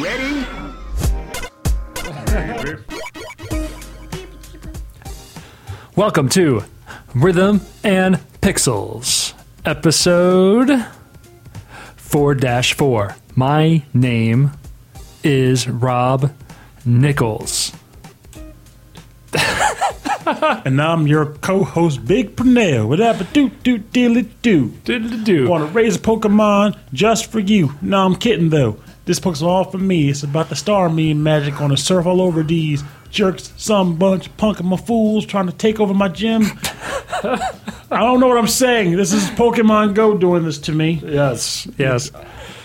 Ready? Welcome to Rhythm and Pixels, episode 4 4. My name is Rob Nichols. And I'm your co-host, Big Pernell. What up, do do dilly do? Do-do-do. Want to raise a Pokemon just for you? No, I'm kidding though. This Pokemon's all for me. It's about the star meme magic. Gonna surf all over these jerks. Some bunch of my fools trying to take over my gym. I don't know what I'm saying. This is Pokemon Go doing this to me. Yes, yes.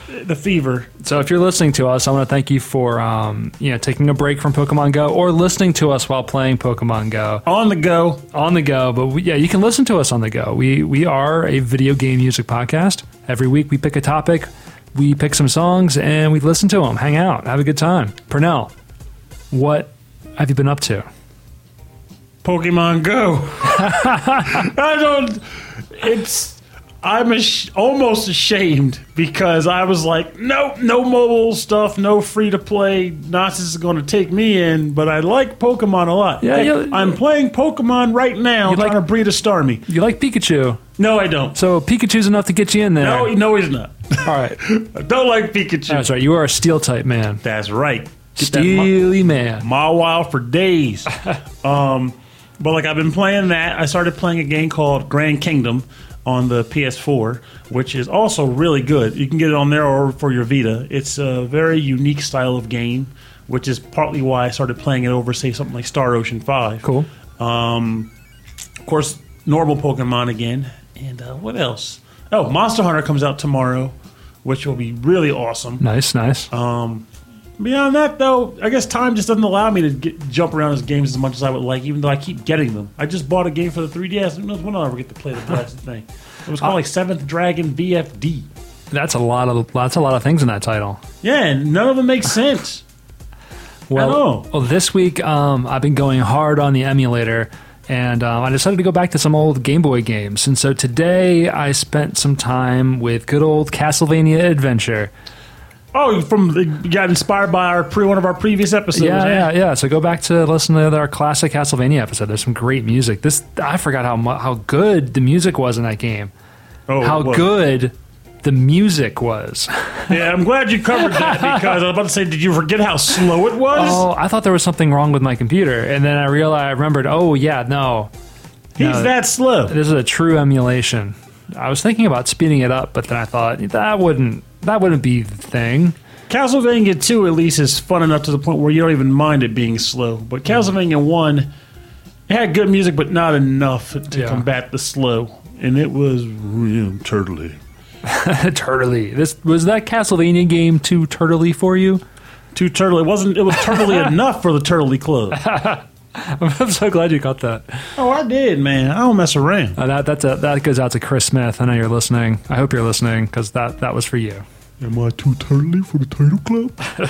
The fever. So if you're listening to us, I want to thank you for um, you know taking a break from Pokemon Go or listening to us while playing Pokemon Go On the go. on the go. But we, yeah, you can listen to us on the go. We we are a video game music podcast. Every week we pick a topic, we pick some songs, and we listen to them, hang out, have a good time. Pernell, what have you been up to? Pokemon Go. I don't. It's. I'm ash- almost ashamed because I was like, nope, no mobile stuff, no free to play Nazis is going to take me in. But I like Pokemon a lot. Yeah, Heck, I'm playing Pokemon right now, You trying like- to breed a Starmie. You like Pikachu, No, I don't. so Pikachu's enough to get you in there. No, no, he's not. All right, I don't like Pikachu. that's right. You are a Steel type man, That's right. Get that mo- Steely man. Mawile for days. um, but like I've been playing that. I started playing a game called Grand Kingdom on the PS4, which is also really good. You can get it on there or for your Vita. It's a very unique style of game, which is partly why I started playing it over, say, something like Star Ocean Five. Cool. Um, of course, normal Pokemon again. And uh, what else? Oh, Monster Hunter comes out tomorrow, which will be really awesome. Nice, nice. Um, beyond that, though, I guess time just doesn't allow me to get, jump around as games as much as I would like, even though I keep getting them. I just bought a game for the 3DS. Who knows when I'll ever get to play the blasted thing? It was called like Seventh Dragon VFD. that's a lot of that's a lot of things in that title. Yeah, and none of them make sense. Well, well, this week um, I've been going hard on the emulator, and um, I decided to go back to some old Game Boy games. And so today I spent some time with good old Castlevania Adventure. Oh, from you got inspired by our pre one of our previous episodes. Yeah, eh? yeah, yeah. So go back to listen to our classic Castlevania episode. There's some great music. This I forgot how mu- how good the music was in that game. Oh, How well, good the music was. Yeah, I'm glad you covered that because I was about to say, did you forget how slow it was? Oh, I thought there was something wrong with my computer, and then I realized I remembered. Oh, yeah, no, He's no. that slow. this is a true emulation. I was thinking about speeding it up, but then I thought that wouldn't that wouldn't be the thing. Castlevania 2 at least is fun enough to the point where you don't even mind it being slow. But Castlevania 1 it had good music, but not enough to Yeah. combat the slow. And it was real turtly. turtley. This was that Castlevania game too turtley for you. Too turtly. It wasn't. It was turtly enough for the turtly club. I'm so glad you got that. Oh, I did, man. I don't mess around. Uh, that that's a, that goes out to Chris Smith. I know you're listening. I hope you're listening because that that was for you. Am I too turtly for the turtle club?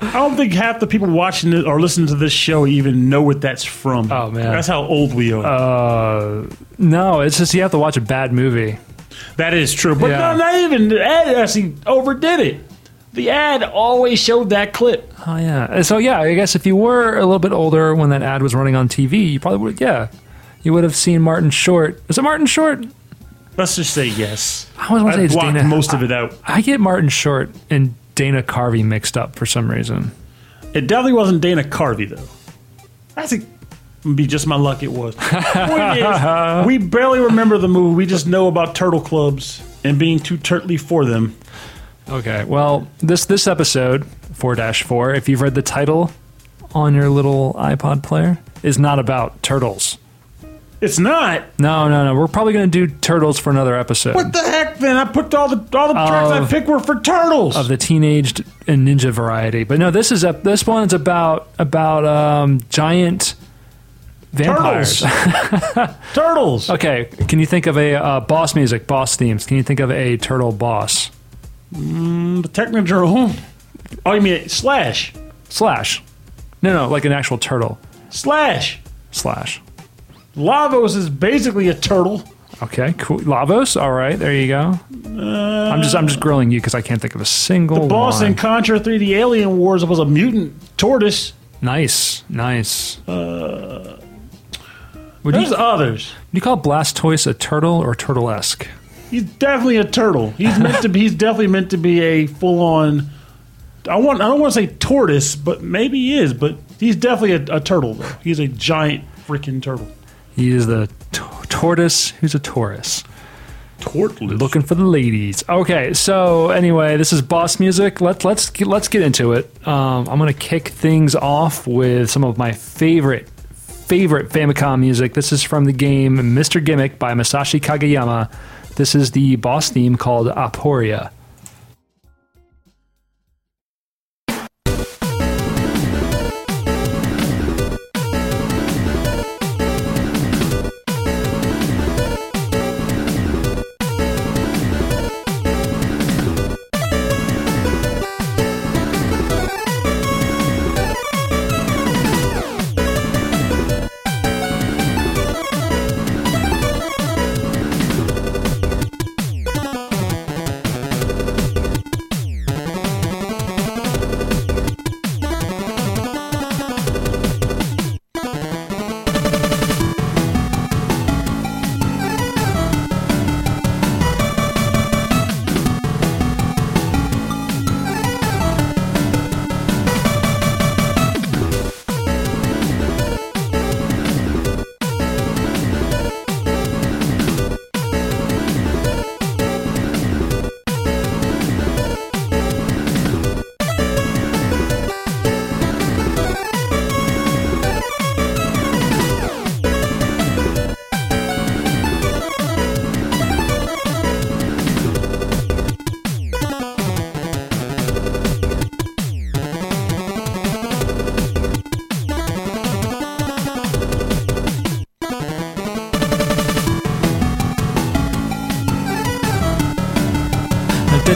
I don't think half the people watching it or listening to this show even know what that's from. Oh, man. that's how old we are. Uh, no, it's just you have to watch a bad movie. That is true, but Yeah. no, not even the ad actually overdid it. The ad always showed that clip. Oh yeah. So yeah, I guess if you were a little bit older when that ad was running on TV, you probably would. Yeah, you would have seen Martin Short. Is it Martin Short? Let's just say yes. I always want to say it's blocked Dana. most of it out. I get Martin Short and Dana Carvey mixed up for some reason. It definitely wasn't Dana Carvey though. I think it'd be just my luck it was. Point is, we barely remember the movie. We just know about turtle clubs and being too turtly for them. Okay. Well, this this episode four four, if you've read the title on your little iPod player, is not about turtles. It's not. No, no, no. We're probably going to do turtles for another episode. What the heck? Then I put all the all the tracks I Of- picked were for turtles. of the teenaged and ninja variety. But no, this is a this one's about about um, giant vampires. turtles. turtles. okay, can you think of a uh, boss music, boss themes? Can you think of a turtle boss The Technodrome. Oh, you mean slash? slash? No, no, like an actual turtle Slash. slash. Lavos is basically a turtle. Okay, cool. Lavos. All right, there you go. I'm just I'm just grilling you because I can't think of a single one. The boss one. in Contra 3: The Alien Wars was a mutant tortoise. nice, nice. Uh, would you, There's would others. you call Blastoise a turtle or turtle-esque? He's definitely a turtle. He's meant to be. He's definitely meant to be a full-on. I want. I don't want to say tortoise, but maybe he is. But he's definitely a, a turtle. Though he's a giant freaking turtle. He is the t- tortoise who's a Taurus. Tortoise. Looking for the ladies. Okay, so anyway, this is boss music. Let's let's get, let's get into it. Um, I'm gonna kick things off with some of my favorite favorite Famicom music. This is from the game Mr. Gimmick by Masashi Kageyama. This is the boss theme called Aporia.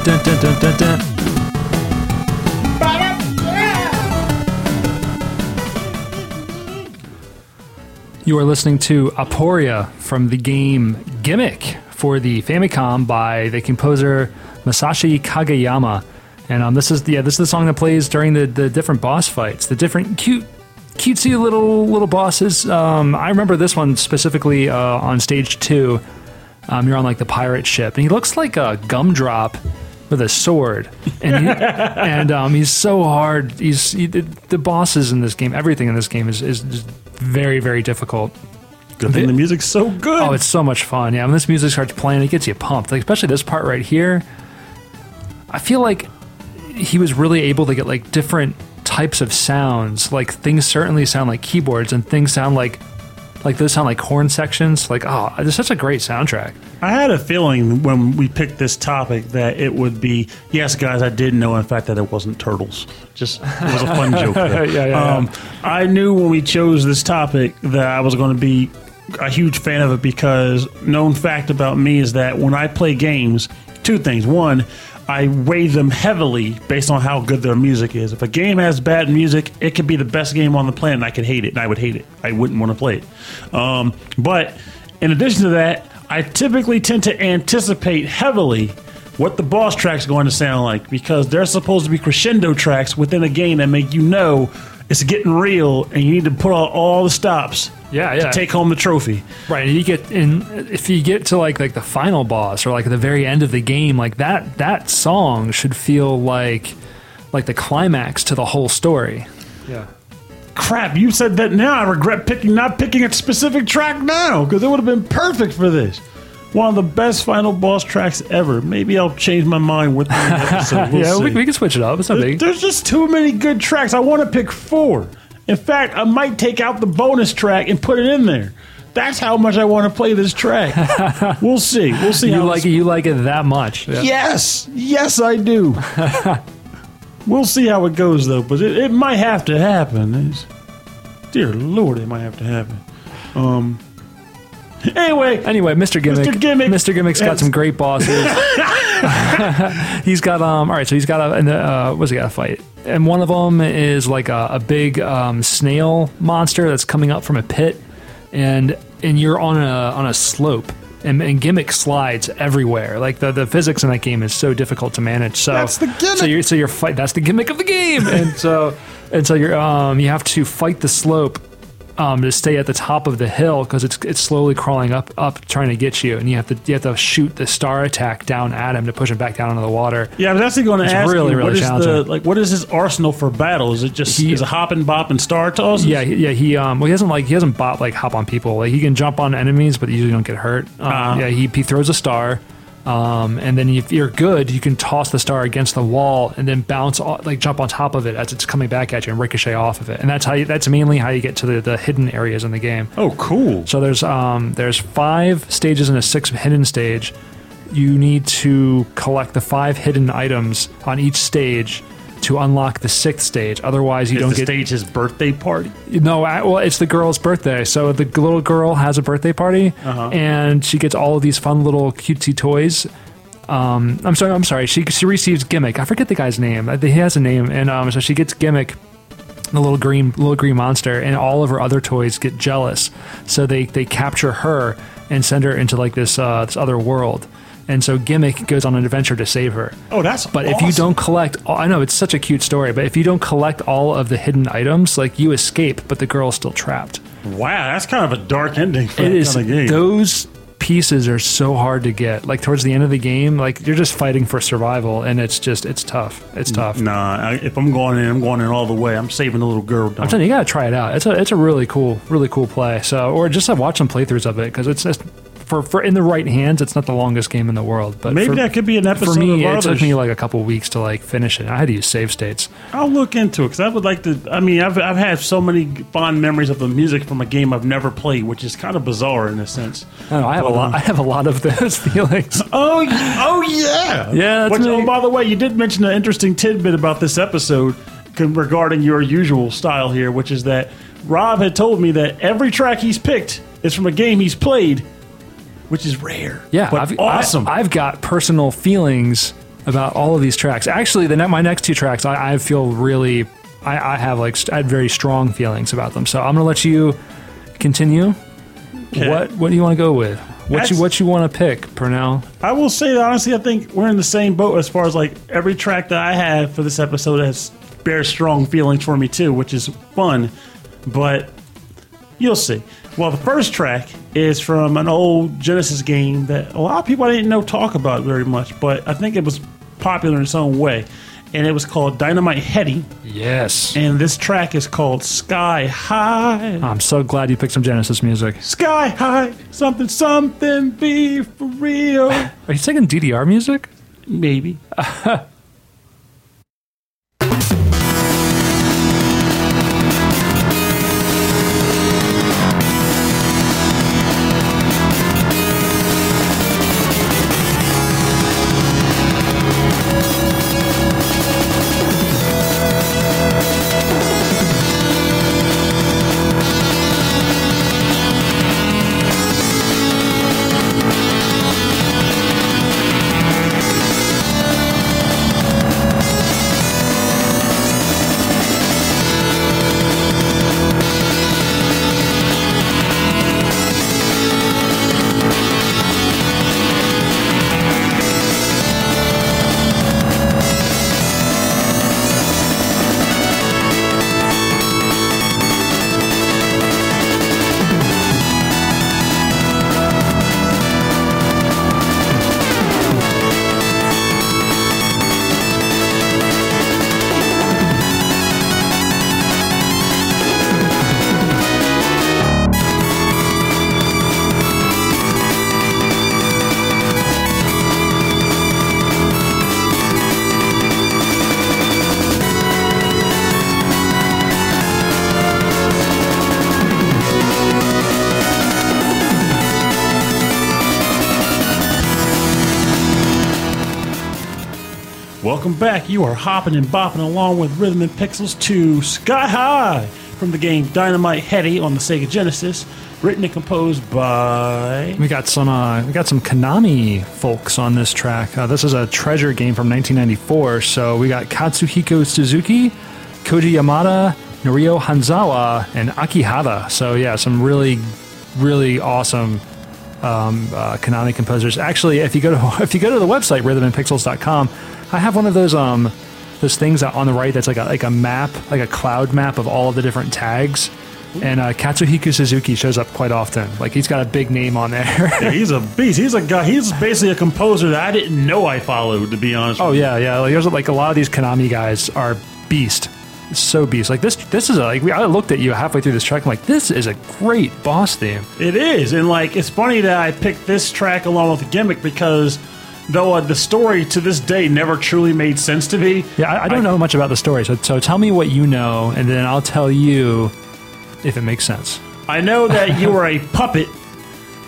Dun, dun, dun, dun, dun. You are listening to Aporia from the game Gimmick for the Famicom by the composer Masashi Kageyama. And um, this is the yeah, this is the song that plays during the, the different boss fights, the different cute cutesy little little bosses. Um, I remember this one specifically uh, on stage two. Um, you're on like the pirate ship, and he looks like a gumdrop with a sword, and he, and um, he's so hard. He's he, the, the bosses in this game. Everything in this game is is just very very difficult. Good thing the music's so good. Oh, it's so much fun. Yeah, when this music starts playing, it gets you pumped. Like especially this part right here. I feel like he was really able to get like different types of sounds. Like things certainly sound like keyboards, and things sound like like those sound like horn sections. Like oh, it's such a great soundtrack. I had a feeling when we picked this topic that it would be yes, guys. I did know, in fact, that it wasn't turtles. Just it was a fun joke. Yeah, yeah, yeah. Um, I knew when we chose this topic that I was going to be a huge fan of it because known fact about me is that when I play games, two things. One, I weigh them heavily based on how good their music is. If a game has bad music, it could be the best game on the planet. and I could hate it, and I would hate it. I wouldn't want to play it. Um, but in addition to that, I typically tend to anticipate heavily what the boss track's going to sound like because they're supposed to be crescendo tracks within a game that make you know it's getting real and you need to put out all the stops Yeah, yeah. to take home the trophy. Right, and you get in if you get to like like the final boss or like the very end of the game, like that that song should feel like like the climax to the whole story. Yeah. Crap, you said that now. I regret picking not picking a specific track now because it would have been perfect for this. One of the best final boss tracks ever. Maybe I'll change my mind with the episode. We'll yeah, we, we can switch it up. It's not There- big. There's just too many good tracks. I want to pick four. In fact, I might take out the bonus track and put it in there. That's how much I want to play this track. we'll see. We'll see. You how like it, you like it that much. Yeah. Yes, yes, I do. we'll see how it goes, though. But it, it might have to happen. It's- dear Lord, it might have to happen. Um. Anyway, Anyway, Mr. Gimmick. Mr. Gimmick. Mr. Gimmick's got some great bosses. he's got um. All right, so he's got a. and, Uh, what's he got to fight? And one of them is like a, a big um, snail monster that's coming up from a pit, and and you're on a on a slope, and, and gimmick slides everywhere. Like the, the physics in that game is so difficult to manage. So That's the gimmick. So you're so you're fight. That's the gimmick of the game. and so and so you're um you have to fight the slope. Um, to stay at the top of the hill because it's it's slowly crawling up up trying to get you, and you have to you have to shoot the star attack down at him to push him back down into the water. Yeah, I was actually going to It's ask really, you, really what is the like? What is his arsenal for battle? Is it just He- is it hop and bop and star toss? Yeah, yeah. He um, well, he doesn't like he doesn't bop like hop on people. Like he can jump on enemies, but usually don't get hurt. Um, Uh-huh. Yeah, he he throws a star, um, and then if you're good, you can toss the star against the wall and then bounce o- like jump on top of it as it's coming back at you and ricochet off of it. And that's how you, that's mainly how you get to the, the hidden areas in the game. Oh, cool. So there's um there's five stages and a sixth hidden stage. You need to collect the five hidden items on each stage to unlock the sixth stage. Otherwise, you Is don't the get stage his birthday party? no, I, well, it's the girl's birthday. So the little girl has a birthday party, Uh-huh. and she gets all of these fun little cutesy toys. Um, I'm sorry, I'm sorry. She she receives gimmick. I forget the guy's name. Uh, He has a name, and um, so she gets gimmick, the little green little green monster, and all of her other toys get jealous. So they they capture her and send her into like this uh, this other world. And so Gimmick goes on an adventure to save her. Oh, that's But if you don't collect, all, I know it's such a cute story, but if you don't collect all of the hidden items, like you escape, but the girl's still trapped. wow, that's kind of a dark ending for It is kind of game. those pieces are so hard to get. Like towards the end of the game, like you're just fighting for survival, and it's just it's tough. It's tough. Nah, I, if I'm going in, I'm going in all the way. I'm saving the little girl. I'm telling you, you gotta try it out. It's a it's a really cool, really cool play. So, or just have watch some playthroughs of it because it's just for for in the right hands, it's not the longest game in the world. But Maybe for, that could be an episode for me, of it took me like a couple weeks to like finish it. I had to use save states. I'll look into it because I would like to. I mean, I've, I've had so many fond memories of the music from a game I've never played, which is kind of bizarre in a sense. I, know, I have a lot. um, I have a lot of those feelings. Oh, oh yeah, Yeah, that's Which, me. oh, by the way, you did mention an interesting tidbit about this episode regarding your usual style here, which is that Rob had told me that every track he's picked is from a game he's played, which is rare. Yeah, but I've, awesome. I, have got personal feelings about all of these tracks. Actually, the my next two tracks, I, I feel really. I, I have like I had very strong feelings about them. So I'm gonna let you continue. Okay. What What do you want to go with? What That's- you What you want to pick, Purnell? I will say that honestly, I think we're in the same boat as far as like every track that I have for this episode has bears strong feelings for me too, which is fun. But you'll see. Well, the first track is from an old Genesis game that a lot of people I didn't know talk about very much, but I think it was popular in its own way. And it was called Dynamite Headdy. Yes. And this track is called Sky High. I'm so glad you picked some Genesis music. Sky High, something, something, be for real. Are you singing DDR music? Maybe. Welcome back. You are hopping and bopping along with Rhythm and Pixels to Sky High from the game Dynamite Headdy on the Sega Genesis, written and composed by. We got some uh, we got some Konami folks on this track. Uh, this is a treasure game from 1994. So we got Katsuhiko Suzuki, Koji Yamada, Norio Hanzawa, and Aki Hata. So yeah, some really really awesome um, uh, Konami composers. Actually, if you go to if you go to the website rhythmandpixels.com, I have one of those um those things on the right that's like a like a map, like a cloud map of all of the different tags. And uh, Katsuhiko Suzuki shows up quite often. Like he's got a big name on there. Yeah, he's a beast. He's a guy. He's basically a composer that I didn't know I followed. To be honest. oh yeah, yeah. Like, there's like a lot of these Konami guys are beast, so beast. Like this, this is a, like we, I looked at you halfway through this track. I'm like, this is a great boss theme. It is, and like it's funny that I picked this track along with the gimmick because though uh, the story to this day never truly made sense to me. Yeah, I, I don't know much about the story, so so tell me what you know, and then I'll tell you if it makes sense. I know that you are a puppet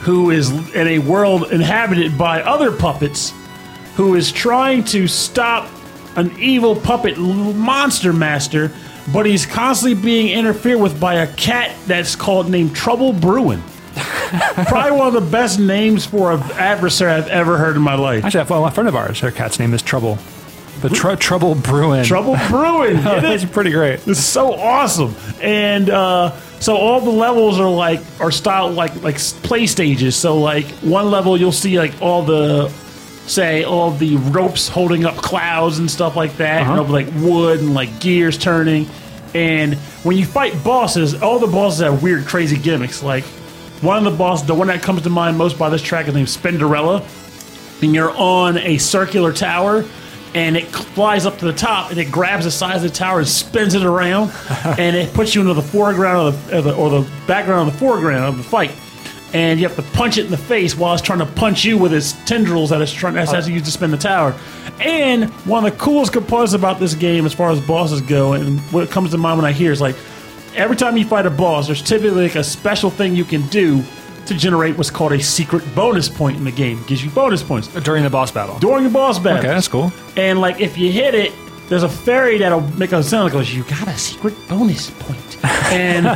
who is in a world inhabited by other puppets who is trying to stop an evil puppet monster master, but he's constantly being interfered with by a cat that's called named Trouble Bruin. Probably one of the best names for an adversary I've ever heard in my life. Actually, well, a friend of ours, her cat's name is Trouble, the tr- Trouble Bruin. Trouble Bruin. Oh, that's pretty great. It's so awesome, and uh, so all the levels are like are styled like like play stages. So like one level you'll see like all the say all the ropes holding up clouds and stuff like that, Uh-huh. and over like wood and like gears turning. And when you fight bosses, all the bosses have weird, crazy gimmicks. Like one of the bosses, the one that comes to mind most by this track is named Spinderella and you're on a circular tower and it flies up to the top and it grabs the sides of the tower and spins it around and it puts you into the foreground of the, of the or the background of the foreground of the fight and you have to punch it in the face while it's trying to punch you with its tendrils that it's trying that's as you use to spin the tower and one of the coolest components about this game as far as bosses go and what comes to mind when i hear is like every time you fight a boss there's typically like a special thing you can do to generate what's called a secret bonus point in the game. It gives you bonus points During the boss battle. during a boss battle. Okay, that's cool. And like if you hit it, there's a fairy that'll make a sound that goes, "You got a secret bonus point." and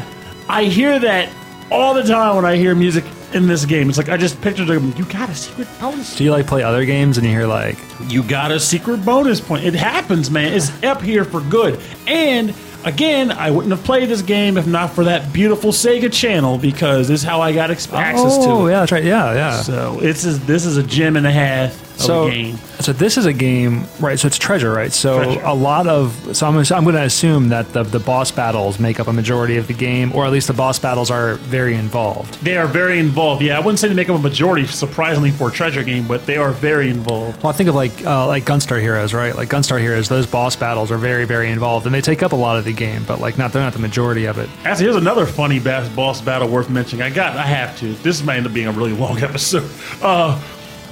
I hear that all the time when I hear music in this game. It's like I just pictured them. You got a secret bonus. Do you like play other games and you hear like, You got a secret bonus point. It happens, man. It's up here for good. And again, I wouldn't have played this game if not for that beautiful Sega channel because this is how I got ex- access oh to it. Oh yeah, that's right, yeah, yeah. So it's this is a gem and a half of so, a game. So this is a game, right? So it's treasure, right? So Treasure. a lot of, so I'm, I'm going to assume that the the boss battles make up a majority of the game, or at least the boss battles are very involved. They are very involved. Yeah, I wouldn't say they make up a majority, surprisingly, for a treasure game, but they are very involved. Well, I think of like uh, like Gunstar Heroes, right? Like Gunstar Heroes, those boss battles are very very involved, and they take up a lot of the game, but like not they're not the majority of it. Actually, here's another funny boss battle worth mentioning. I got, I have to. This might end up being a really long episode. Uh,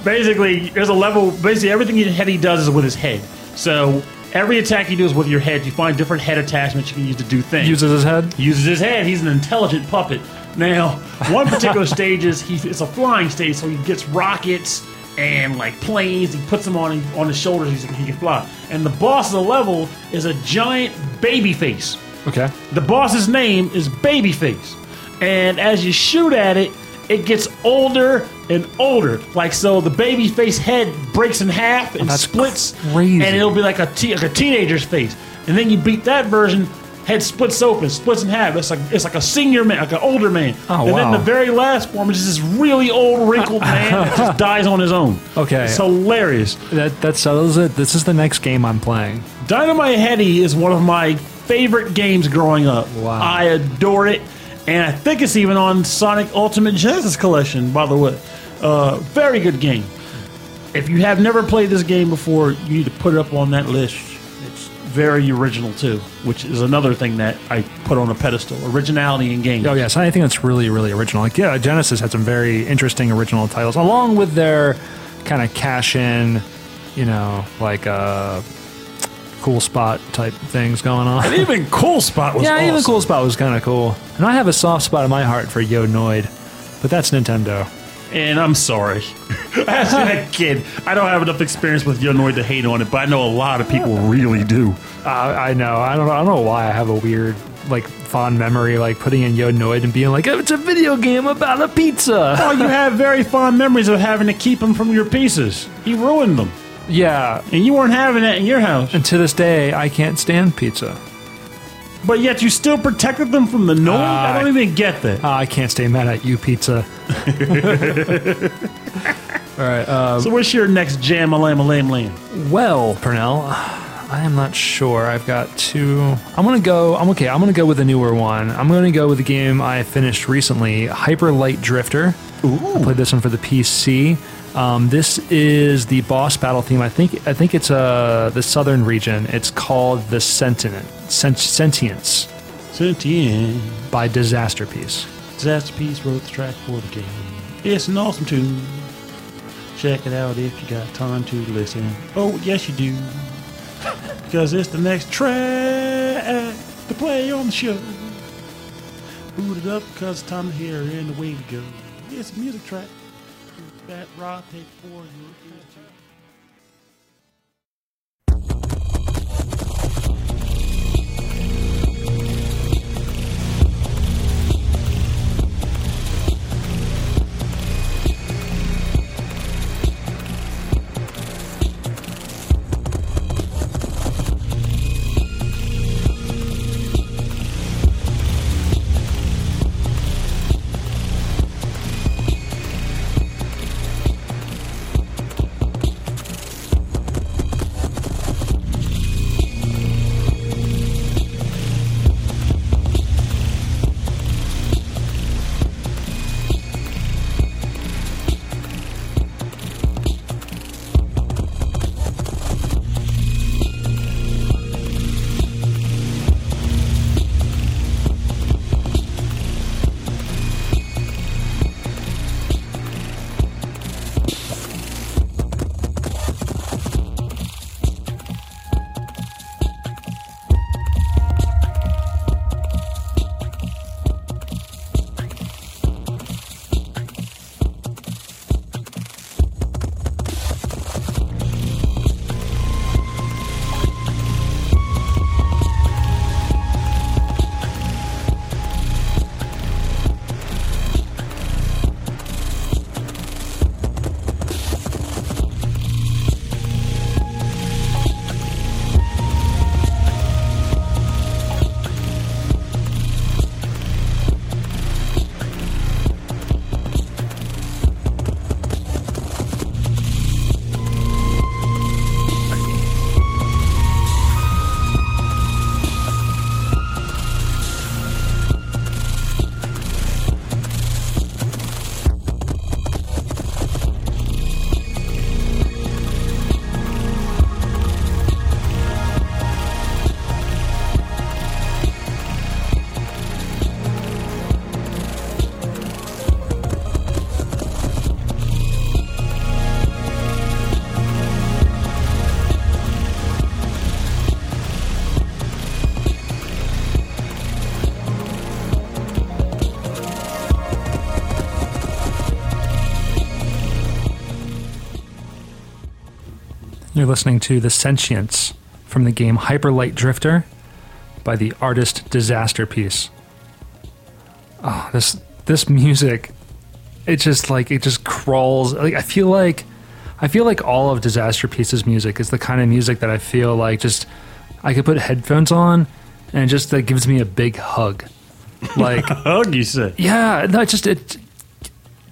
basically, there's a level. Basically, everything he does is with his head. So every attack you do is with your head. You find different head attachments you can use to do things. Uses his head. He uses his head. He's an intelligent puppet. Now, one particular stage is he, it's a flying stage, so he gets rockets and like planes. He puts them on on his shoulders. He's, he can fly. And the boss of the level is a giant baby face. Okay. The boss's name is Babyface. And as you shoot at it, it gets older and older. Like so, the baby face head breaks in half and that's splits, crazy. and it'll be like a te- like a teenager's face. And then you beat that version, head splits open, splits in half. It's like it's like a senior man, like an older man. Oh, and then the very last form is just this really old, wrinkled man that just dies on his own. Okay. it's hilarious. That that settles it. This is the next game I'm playing. Dynamite Headdy is one of my favorite games growing up. Wow. I adore it, and I think it's even on Sonic Ultimate Genesis Collection, by the way. Uh, very good game. If you have never played this game before, you need to put it up on that list. It's very original too, which is another thing that I put on a pedestal: originality in games. Oh yes, I think that's really really original. Like yeah, Genesis had some very interesting original titles, along with their kind of cash in, you know, like uh, cool spot type things going on. And even Cool Spot was yeah, even cool spot was kind of cool. And I have a soft spot in my heart for Yo Noid, but that's Nintendo. And I'm sorry. As a kid, I don't have enough experience with Yo Noid to hate on it, but I know a lot of people really do. Uh, I know. I don't. I don't know why I have a weird like fond memory like putting in Yo Noid and being like, oh, it's a video game about a pizza. Oh, you have very fond memories of having to keep them from your pieces. He ruined them. Yeah. And you weren't having it in your house. And to this day, I can't stand pizza. but yet you still protected them from the noise. I don't even get that. Ah, I can't stay mad at you, pizza. All right. Uh, so what's your next jam a lamb a lamb lamb? well, Purnell, I am not sure. I've got two. I'm gonna go. I'm okay. I'm gonna go with a newer one. I'm gonna go with a game I finished recently, Hyper Light Drifter. I played this one for the PC. Um, this is the boss battle theme. I think. I think it's uh the southern region. It's called the Sentient Sent- Sentience Sentient. by Disasterpeace. Disaster Piece wrote the track for the game. It's an awesome tune. Check it out if you got time to listen. Oh, yes, you do. Because it's the next track to play on the show. Boot it up because it's time to hear it and away we go. It's a music track that rock take for your ears listening to The Sentience from the game Hyper Light Drifter by the artist Disasterpeace. Oh, this this music, it just like it just crawls. Like I feel like I feel like all of Disasterpeace's music is the kind of music that I feel like just I could put headphones on and it just that gives me a big hug. Like Hug, you say? yeah, no, it just it.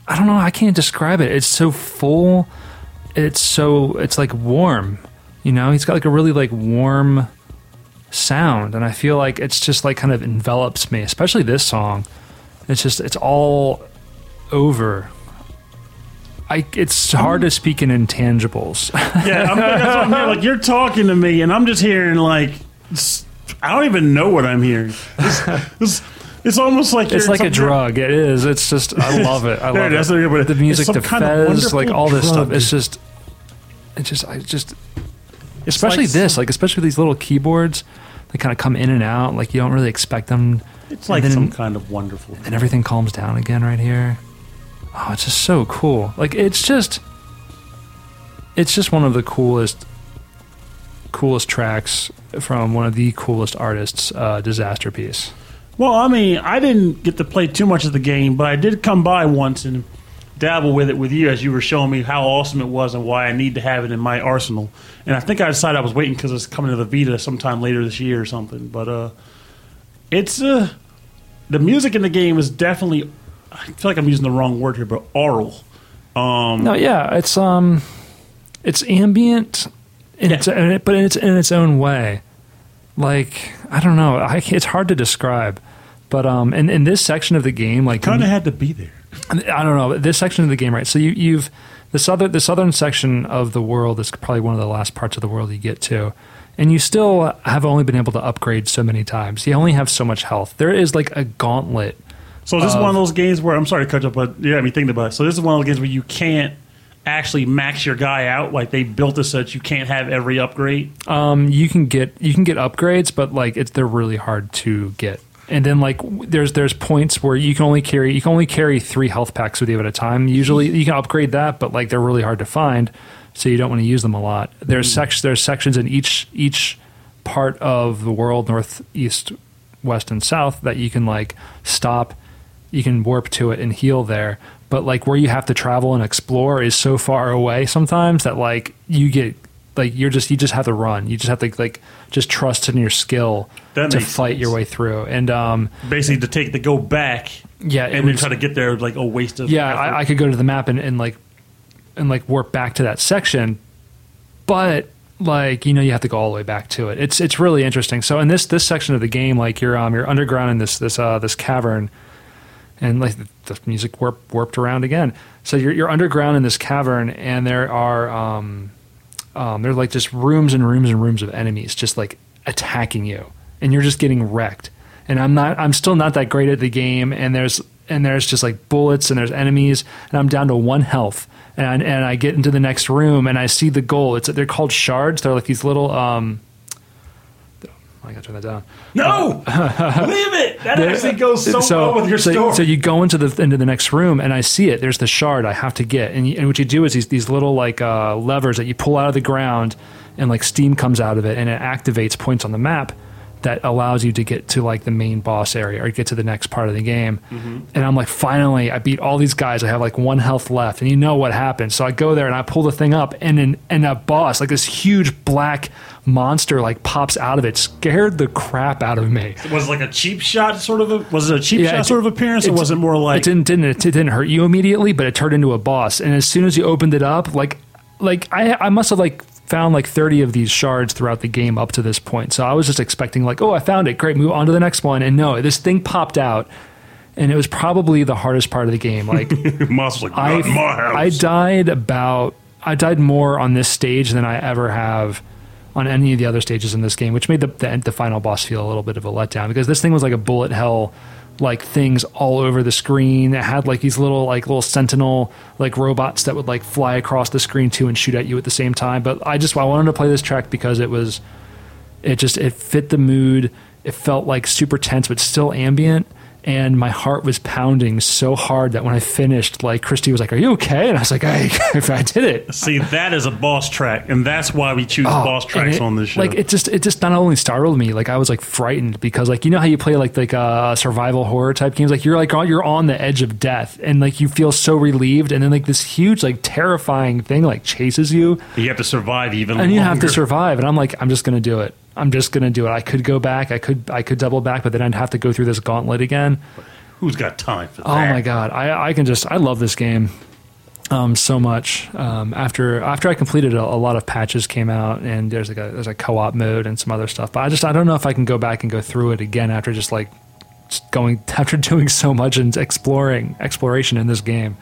I don't know. I can't describe it. It's so full. It's so it's like warm. You know, he's got like a really like warm sound, and I feel like it's just like kind of envelops me. Especially this song. It's just it's all over. I it's hard to speak in intangibles. Yeah, I'm, that's what I'm hearing. Like you're talking to me, and I'm just hearing like I don't even know what I'm hearing. It's, it's, it's almost like It's like a drug. It is. It's just. I love it. I love it it. is. There you. The music, It's the some kind of fez, like all this stuff. It's just. It just. I just. It's Especially like this, some- like especially these little keyboards, they kind of come in and out. Like you don't really expect them. It's like then, some kind of wonderful. and everything calms down again right here. Oh, it's just so cool. Like it's just. It's just one of the coolest. Coolest tracks from one of the coolest artists, uh, Disasterpeace. Well, I mean, I didn't get to play too much of the game, but I did come by once and dabble with it with you as you were showing me how awesome it was and why I need to have it in my arsenal. And I think I decided I was waiting because it's coming to the Vita sometime later this year or something. But uh, it's uh, the music in the game is definitely. I feel like I'm using the wrong word here, but aural. Um, No, yeah, it's um, it's ambient, in Yeah. its, in it- but in its in its own way. Like I don't know, I, it's hard to describe. But um, in, in this section of the game, like kind of had to be there. I don't know this section of the game, right? So you, you've the southern the southern section of the world is probably one of the last parts of the world you get to, and you still have only been able to upgrade so many times. You only have so much health. There is like a gauntlet. So this is one of those games where I'm sorry to cut you, off, but you got me thinking about it. So this is one of those games where you can't actually max your guy out. Like they built it so that you can't have every upgrade. Um, you can get you can get upgrades, but like it's they're really hard to get. And then like there's there's points where you can only carry you can only carry three health packs with you at a time. Usually you can upgrade that, but like they're really hard to find, so you don't want to use them a lot. There's mm. sec- there's sections in each each part of the world, north, east, west, and south that you can like stop. You can warp to it and heal there. But like where you have to travel and explore is so far away sometimes that like you get like you're just you just have to run. You just have to like just trust in your skill That to fight your way through. And um Basically, to take to go back yeah, and then try to get there like a waste of yeah. I, I could go to the map and, and like and like warp back to that section, but like you know you have to go all the way back to it. It's it's really interesting. So in this this section of the game, like you're um you're underground in this this uh this cavern, and like the, the music warp, warped around again. So you're you're underground in this cavern, and there are um um there're like just rooms and rooms and rooms of enemies just like attacking you, and you're just getting wrecked. And I'm not I'm still not that great at the game, and there's and there's just like bullets and there's enemies, and I'm down to one health. And and I get into the next room and I see the goal. It's they're called shards. They're like these little um. I gotta turn that down. no, leave it. That actually goes so, well with your so, story. So you go into the into the next room, and I see it. There's the shard I have to get, and, you, and what you do is these these little like uh, levers that you pull out of the ground, and like steam comes out of it, and it activates points on the map that allows you to get to like the main boss area or get to the next part of the game. Mm-hmm. And I'm like, finally, I beat all these guys. I have like one health left, and you know what happens. So I go there and I pull the thing up, and an, and a boss, like this huge black monster, like pops out of it, scared the crap out of me. was it like a cheap shot sort of a, was it a cheap Yeah, shot it- sort of appearance or it- was it more like it didn't didn't it didn't hurt you immediately, but it turned into a boss. And as soon as you opened it up, like like I I must have like found like 30 of these shards throughout the game up to this point. So I was just expecting like, oh, I found it. Great, move on to the next one. And no, this thing popped out and it was probably the hardest part of the game. Like like I. I died about I died more on this stage than I ever have on any of the other stages in this game, which made the the, the final boss feel a little bit of a letdown because this thing was like a bullet hell like things all over the screen. It had like these little like little sentinel like robots that would like fly across the screen too and shoot at you at the same time. But I just I wanted to play this track because it was it just it fit the mood. It felt like super tense but still ambient. And my heart was pounding so hard that when I finished, like Christy was like, "Are you okay?" And I was like, "I, I did it." See, that is a boss track, and that's why we choose boss Oh, and tracks it- on this show. Like it just it just not only startled me, like I was like frightened because like you know how you play like like uh, survival horror type games, like you're like on, you're on the edge of death and like you feel so relieved, and then like this huge like terrifying thing like chases you, you have to survive even and you have to survive. And I'm like, I'm just gonna do it. I'm just gonna do it. I could go back, I could I could double back, but then I'd have to go through this gauntlet again. Who's got time for that? Oh my god, I I can just I love this game um, so much. Um, after after I completed it, a, a lot of patches came out, and there's like a there's a co-op mode and some other stuff. But I just I don't know if I can go back and go through it again after just like just going after doing so much and exploring exploration in this game.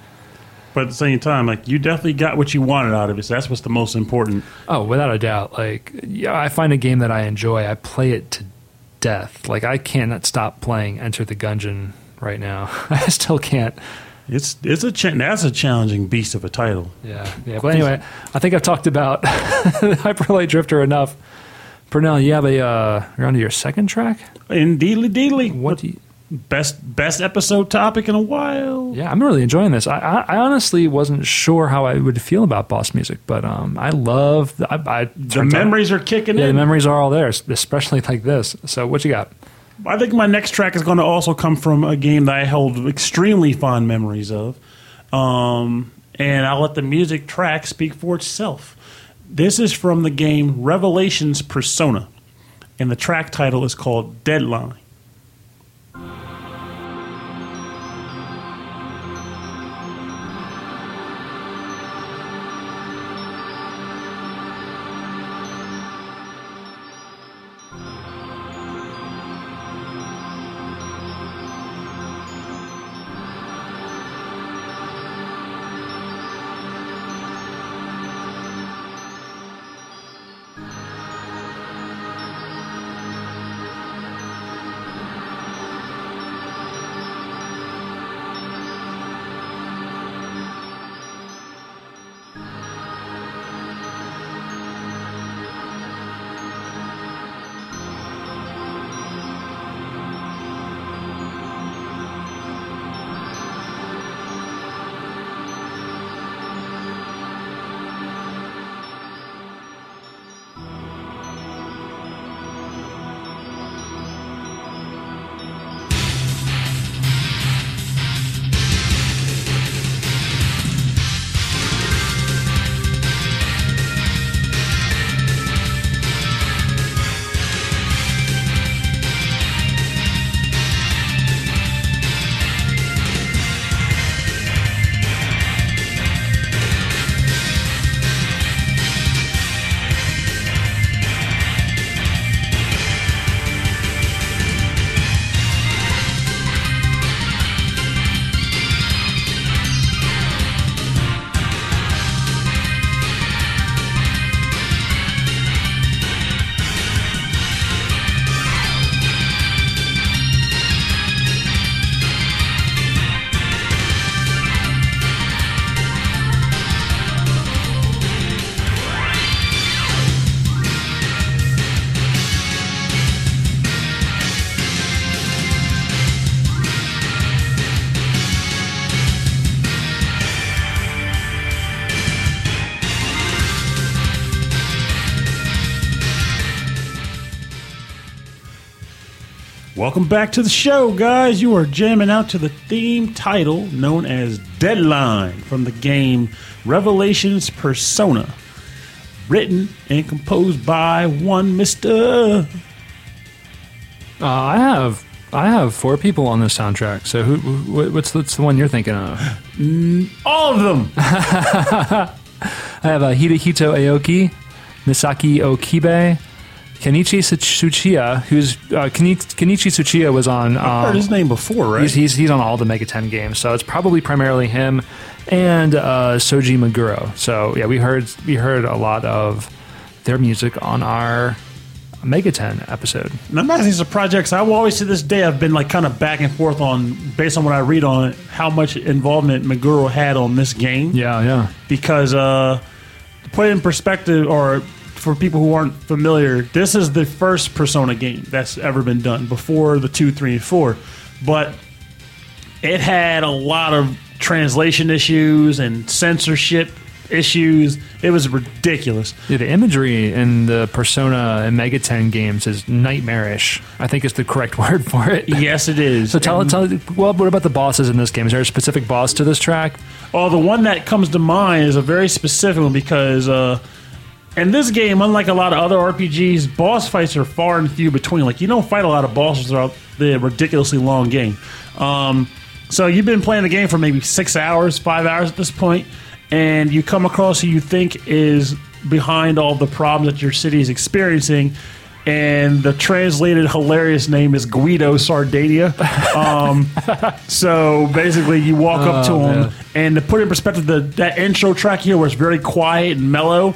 But at the same time, like you definitely got what you wanted out of it. So that's what's the most important. Oh, without a doubt. Like, yeah, I find a game that I enjoy. I play it to death. Like, I cannot stop playing Enter the Gungeon right now. I still can't. It's it's a cha- that's a challenging beast of a title. Yeah, yeah. But anyway, I think I've talked about Hyper Light Drifter enough. Purnell, you have a uh, you're on to your second track. Indeedly, deedly. What do you? Best best episode topic in a while? Yeah, I'm really enjoying this. I, I, I honestly wasn't sure how I would feel about boss music, but um, I love the, I, I, The memories are kicking Yeah, the memories are all there, especially like this. So, what you got? I think my next track is going to also come from a game that I hold extremely fond memories of. Um, and I'll let the music track speak for itself. This is from the game Revelations Persona, and the track title is called Deadline. Welcome back to the show, guys. You are jamming out to the theme title known as Deadline from the game Revelations Persona. Written and composed by one Mr. Uh, I have I have four people on this soundtrack. So who, who what's, what's the one you're thinking of? All of them. I have uh, Hidehito Aoki, Misaki Okibe, Kenichi Tsuchiya, who's uh, Kenichi, Kenichi Tsuchiya was on. I've heard Um, his name before, right? he's, he's he's on all the Mega Ten games, so it's probably primarily him and uh, Shoji Meguro. So yeah, we heard we heard a lot of their music on our Mega Ten episode. And I'm not these are projects. I will always to this day I've been like kind of back and forth on based on what I read on it, how much involvement Meguro had on this game. Yeah, yeah. Because uh, to put it in perspective, or for people who aren't familiar, this is the first Persona game that's ever been done before the two, three, and four. But it had a lot of translation issues and censorship issues. It was ridiculous. Yeah, the imagery in the Persona and Mega Ten games is nightmarish. I think is the correct word for it. Yes, it is. So tell, And- tell well, what about the bosses in this game? Is there a specific boss to this track? Oh, the one that comes to mind is a very specific one because uh, in this game, unlike a lot of other RPGs, boss fights are far and few between. Like you don't fight a lot of bosses throughout the ridiculously long game. Um, so you've been playing the game for maybe six hours, five hours at this point, and you come across who you think is behind all the problems that your city is experiencing. And the translated hilarious name is Guido Sardenia. Um, so basically, you walk up to Oh, him, man. and to put it in perspective, the that intro track here, where it's very quiet and mellow,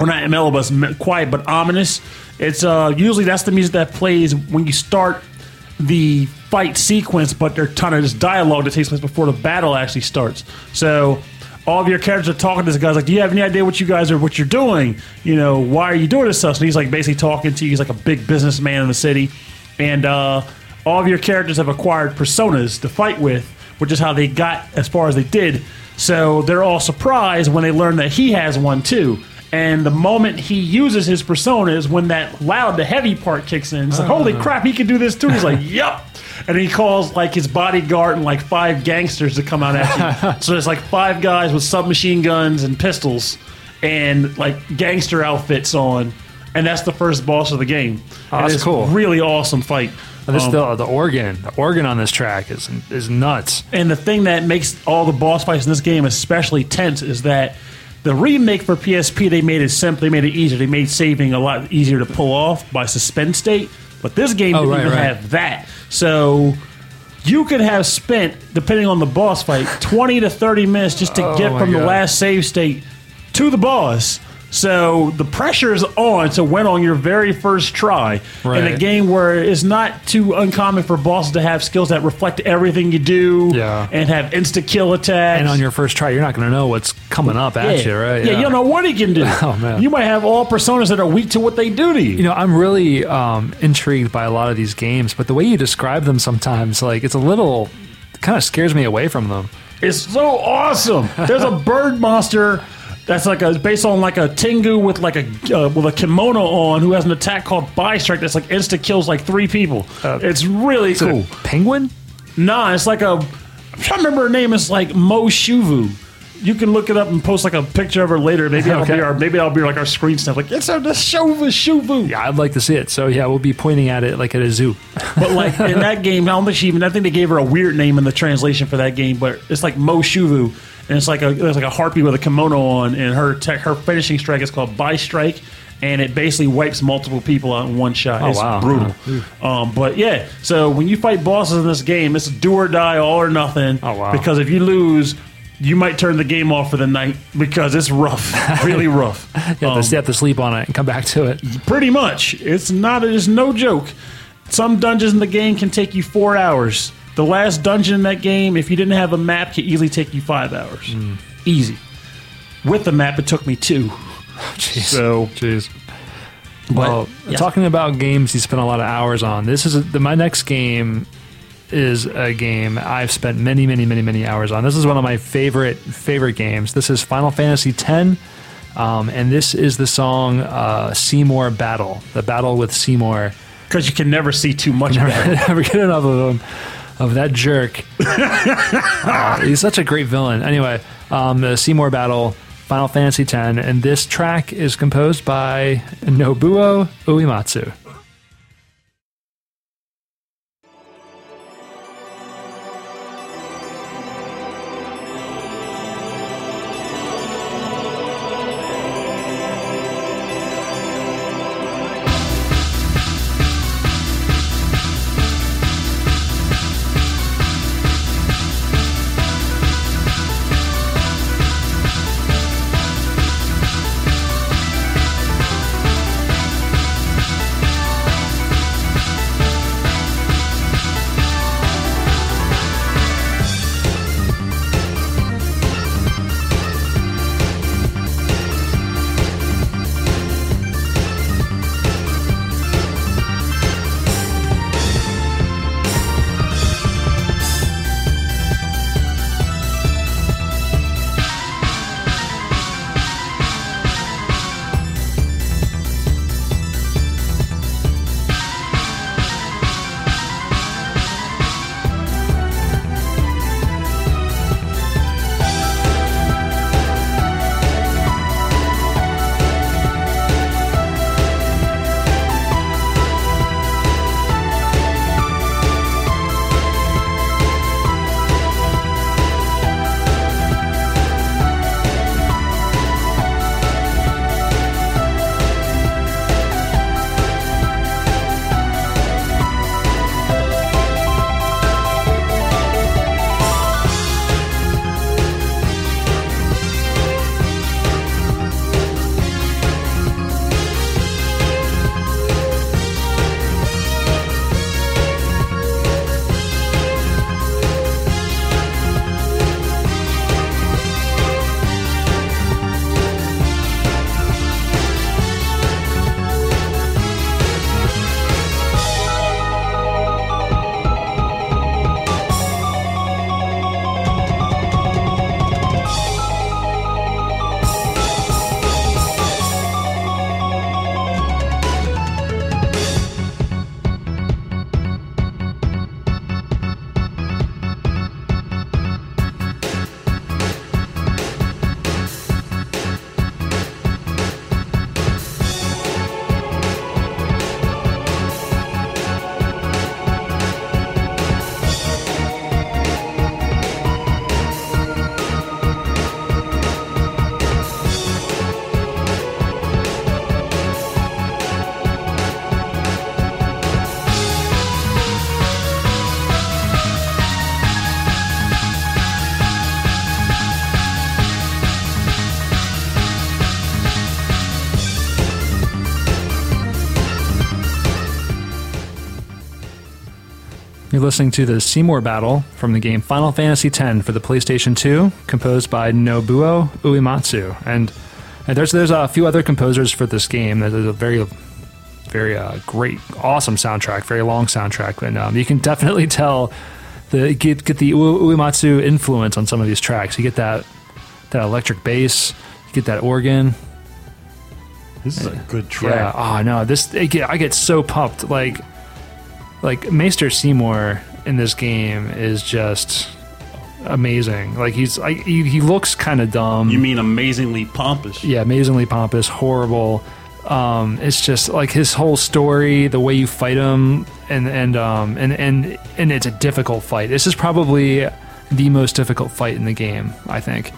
or not but quiet but ominous. It's uh, usually that's the music that plays when you start the fight sequence, but there's a ton of this dialogue that takes place before the battle actually starts. So all of your characters are talking to this guy's like, "Do you have any idea what you guys are what you're doing? You know, why are you doing this stuff?" And he's like basically talking to you. He's like a big businessman in the city, and uh, all of your characters have acquired personas to fight with, which is how they got as far as they did. So they're all surprised when they learn that he has one too. And the moment he uses his persona is when that loud, the heavy part kicks in. It's like, holy crap, he can do this too. He's like, yup. And he calls like his bodyguard and like five gangsters to come out at you. so there's like five guys with submachine guns and pistols and like gangster outfits on. And that's the first boss of the game. Oh, And that's it's cool. Really awesome fight. This Um, the, the organ, the organ on this track is is nuts. And the thing that makes all the boss fights in this game especially tense is that the remake for PSP they made it simple, they made it easier. They made saving a lot easier to pull off by suspend state. But this game Oh, didn't right, even right. have that. So you could have spent, depending on the boss fight, twenty to thirty minutes just to Oh, get from the last save state to the boss. So the pressure is on to win on your very first try in a game where it's not too uncommon for bosses to have skills that reflect everything you do Yeah. and have insta kill attacks. And on your first try, you're not going to know what's coming up at you, right? Yeah. you don't know what he can do. Oh, man. You might have all personas that are weak to what they do to you. You know, I'm really um, intrigued by a lot of these games, but the way you describe them sometimes, like it's a little, kind of scares me away from them. It's so awesome. There's a bird monster that's like a based on like a Tengu with like a uh, with a kimono on who has an attack called Bi Strike that's like insta kills like three people. Uh, it's really Is it a cool. penguin? Nah, it's like a. I'm trying to remember her name. It's like Moh Shuvuu. You can look it up and post like a picture of her later. Maybe that'll Okay. be our maybe that'll be like our screen stuff. Like it's a the Shuvu Shuvu. Yeah, I'd like to see it. So yeah, we'll be pointing at it like at a zoo. But like in that game, I don't think she even. I think they gave her a weird name in the translation for that game. But it's like Moh Shuvuu, and it's like a there's like a harpy with a kimono on, and her tech, her finishing strike is called Bi Strike, and it basically wipes multiple people out in one shot. Oh, it's wow. brutal. Um, but yeah, so when you fight bosses in this game, it's do or die, all or nothing. Oh, wow. Because if you lose. You might turn the game off for the night because it's rough, really rough. You have, Um, to, you have to sleep on it and come back to it. Pretty much. It's not. It's no joke. Some dungeons in the game can take you four hours. The last dungeon in that game, if you didn't have a map, could easily take you five hours. Easy. With the map, it took me two. Jeez. So, Jeez. Well, yeah. talking about games you spent a lot of hours on. This is a, the, my next game is a game I've spent many, many, many, many hours on. This is one of my favorite favorite games. This is Final Fantasy X, um, and this is the song uh, "Seymour Battle," the battle with Seymour. because you can never see too much of never, never get enough of him, of that jerk. Uh, he's such a great villain. Anyway, um, the Seymour battle, Final Fantasy X, and this track is composed by Nobuo Uematsu. You're listening to the Seymour Battle from the game Final Fantasy X for the PlayStation 2, composed by Nobuo Uematsu. And, and there's there's a few other composers for this game. There's a very very uh, great, awesome soundtrack, very long soundtrack, and um, you can definitely tell the get get the Uematsu influence on some of these tracks. You get that that electric bass, you get that organ. This is a good track. Yeah. Oh no, this I get, I get so pumped. Like like Maester Seymour in this game is just amazing. Like he's I, he, he looks kind of dumb. You mean amazingly pompous? yeah, amazingly pompous, horrible. Um, it's just like his whole story, the way you fight him, and and um and and and it's a difficult fight. This is probably the most difficult fight in the game, I think.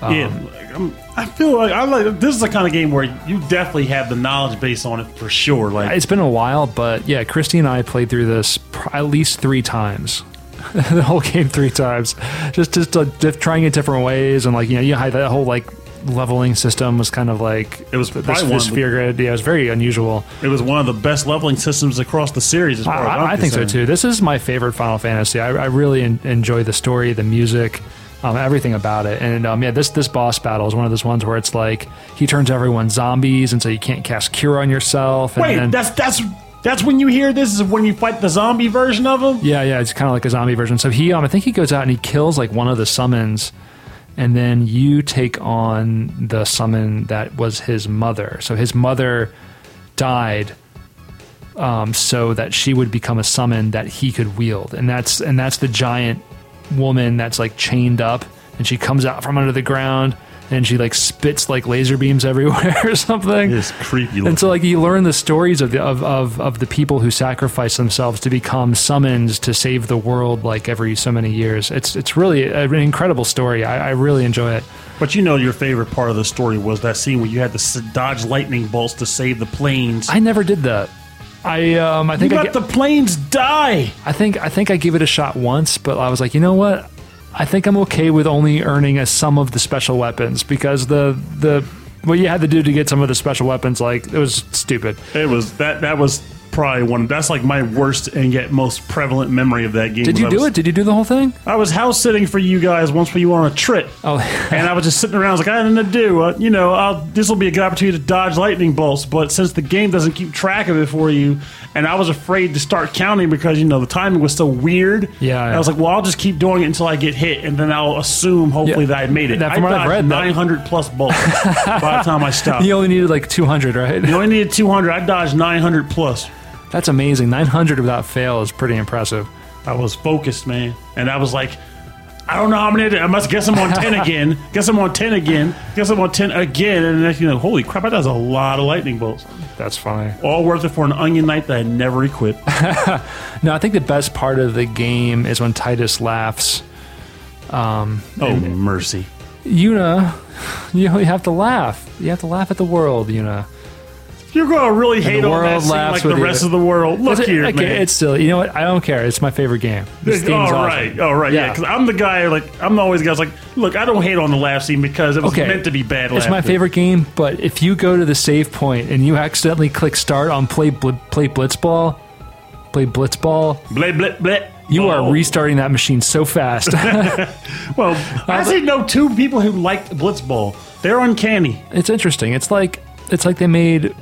Um, yeah, like, I'm, I feel like I like this is the kind of game where you definitely have the knowledge base on it for sure. Like It's been a while, but yeah, Christy and I played through this pr- at least three times. the whole game three times, just just uh, diff- trying it different ways, and like you know, you had that whole like leveling system was kind of like It was this, this sphere grid. Yeah, it was very unusual. it was one of the best leveling systems across the series. As I, I, I think so too. This is my favorite Final Fantasy. I, I really en- enjoy the story, the music, um, everything about it. And um, yeah, this this boss battle is one of those ones where it's like he turns everyone zombies, and so you can't cast cure on yourself. And Wait, then, that's that's that's when you hear this is when you fight the zombie version of him. Yeah, yeah, it's kind of like a zombie version. So he, um, I think he goes out and he kills like one of the summons, and then you take on the summon that was his mother. So his mother died um, so that she would become a summon that he could wield, and that's and that's the giant woman that's like chained up, and she comes out from under the ground, and she like spits like laser beams everywhere or something. It's creepy. And so, like, you learn the stories of the of, of, of the people who sacrifice themselves to become summons to save the world, like every so many years. It's it's really an incredible story. I, I really enjoy it. But you know, your favorite part of the story was that scene where you had to dodge lightning bolts to save the planes. I never did that. I um I you think I, let get- the planes die. I think I think I gave it a shot once, but I was like, you know what? I think I'm okay with only earning a some of the special weapons because the the what you had to do to get some of the special weapons, like it was stupid. It was that. That was probably one. That's like my worst and yet most prevalent memory of that game. Did you do was- it? Did you do the whole thing? I was house sitting for you guys once when you were on a trip. Oh, and I was just sitting around. I was like, I had nothing to do. Uh, you know, this will be a good opportunity to dodge lightning bolts. But since the game doesn't keep track of it for you, and I was afraid to start counting because you know the timing was so weird. Yeah, yeah. I was like, well, I'll just keep doing it until I get hit, and then I'll assume hopefully Yeah. that I made it. I from what I've dodged read, 900 plus bolts by the time I stopped. you only needed like 200, right? You only needed 200. I dodged 900 plus. That's amazing. 900 without fail is pretty impressive. I was focused, man, and I was like, I don't know how many. I must guess I'm on 10 again. Guess I'm on 10 again. Guess I'm on 10 again. And then, you know, holy crap, that does a lot of lightning bolts. That's funny. All worth it for an onion knight that I never equipped. No, I think the best part of the game is when Tidus laughs. Um, oh mercy! Yuna, you you have to laugh. You have to laugh at the world, Yuna. You're gonna really hate the on that scene laughs like the with you. rest of the world. Look It's- here, okay, man. It's still, you know what? I don't care. It's my favorite game. This all awesome. right, all right, yeah. Yeah. Because I'm the guy, like I'm always the guy. who's like, look, I don't hate on the laugh scene because it was Okay. meant to be bad. It's my laughter. favorite game, but if you go to the save point and you accidentally click start on play bl- play blitzball, play blitzball, Blah blah blah. you are restarting that machine so fast. Well, uh, I actually know two people who liked Blitzball. They're uncanny. it's interesting. It's like it's like they made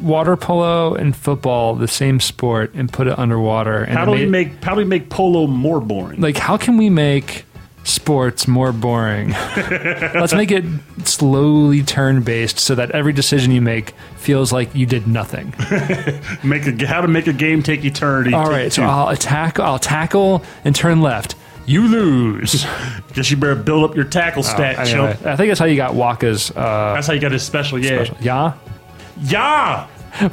water polo and football the same sport and put it underwater. And How do we made- make how do we make polo more boring? like how can we make sports more boring let's make it slowly turn based so that every decision you make feels like you did nothing Make a, how to make a game take eternity. all Take right so i'll attack i'll tackle and turn left you lose Guess you better build up your tackle stat, Oh, Anyway, chump. i think that's how you got Wakka's uh That's how you got his special. Yeah, yeah yeah.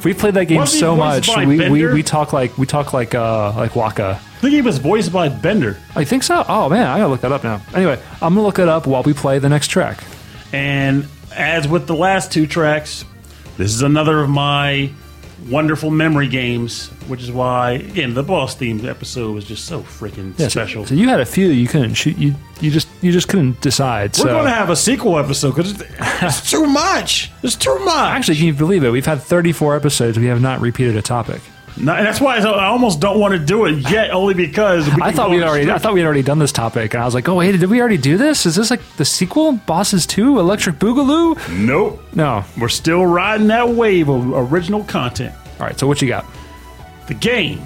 we played that game Wasn't he so voiced much by we, we Bender? we talk like we talk like uh like waka I think he was voiced by Bender. i think so oh man i gotta look that up now anyway i'm gonna look it up while we play the next track And as with the last two tracks, this is another of my wonderful memory games, which is why again the boss theme episode was just so freaking Yeah, so- special. So, you had a few you couldn't shoot. You you just you just couldn't decide. We're so going to have a sequel episode because it's, it's too much. It's too much. actually, can you believe it? We've had 34 episodes. We have not repeated a topic. No, and that's why I almost don't want to do it yet, only because we I thought we had already. I thought we had already done this topic, and I was like, "Oh wait, did we already do this? Is this like the sequel? Bosses Two, Electric Boogaloo?" Nope. No. We're still riding that wave of original content. All right. So what you got? The game.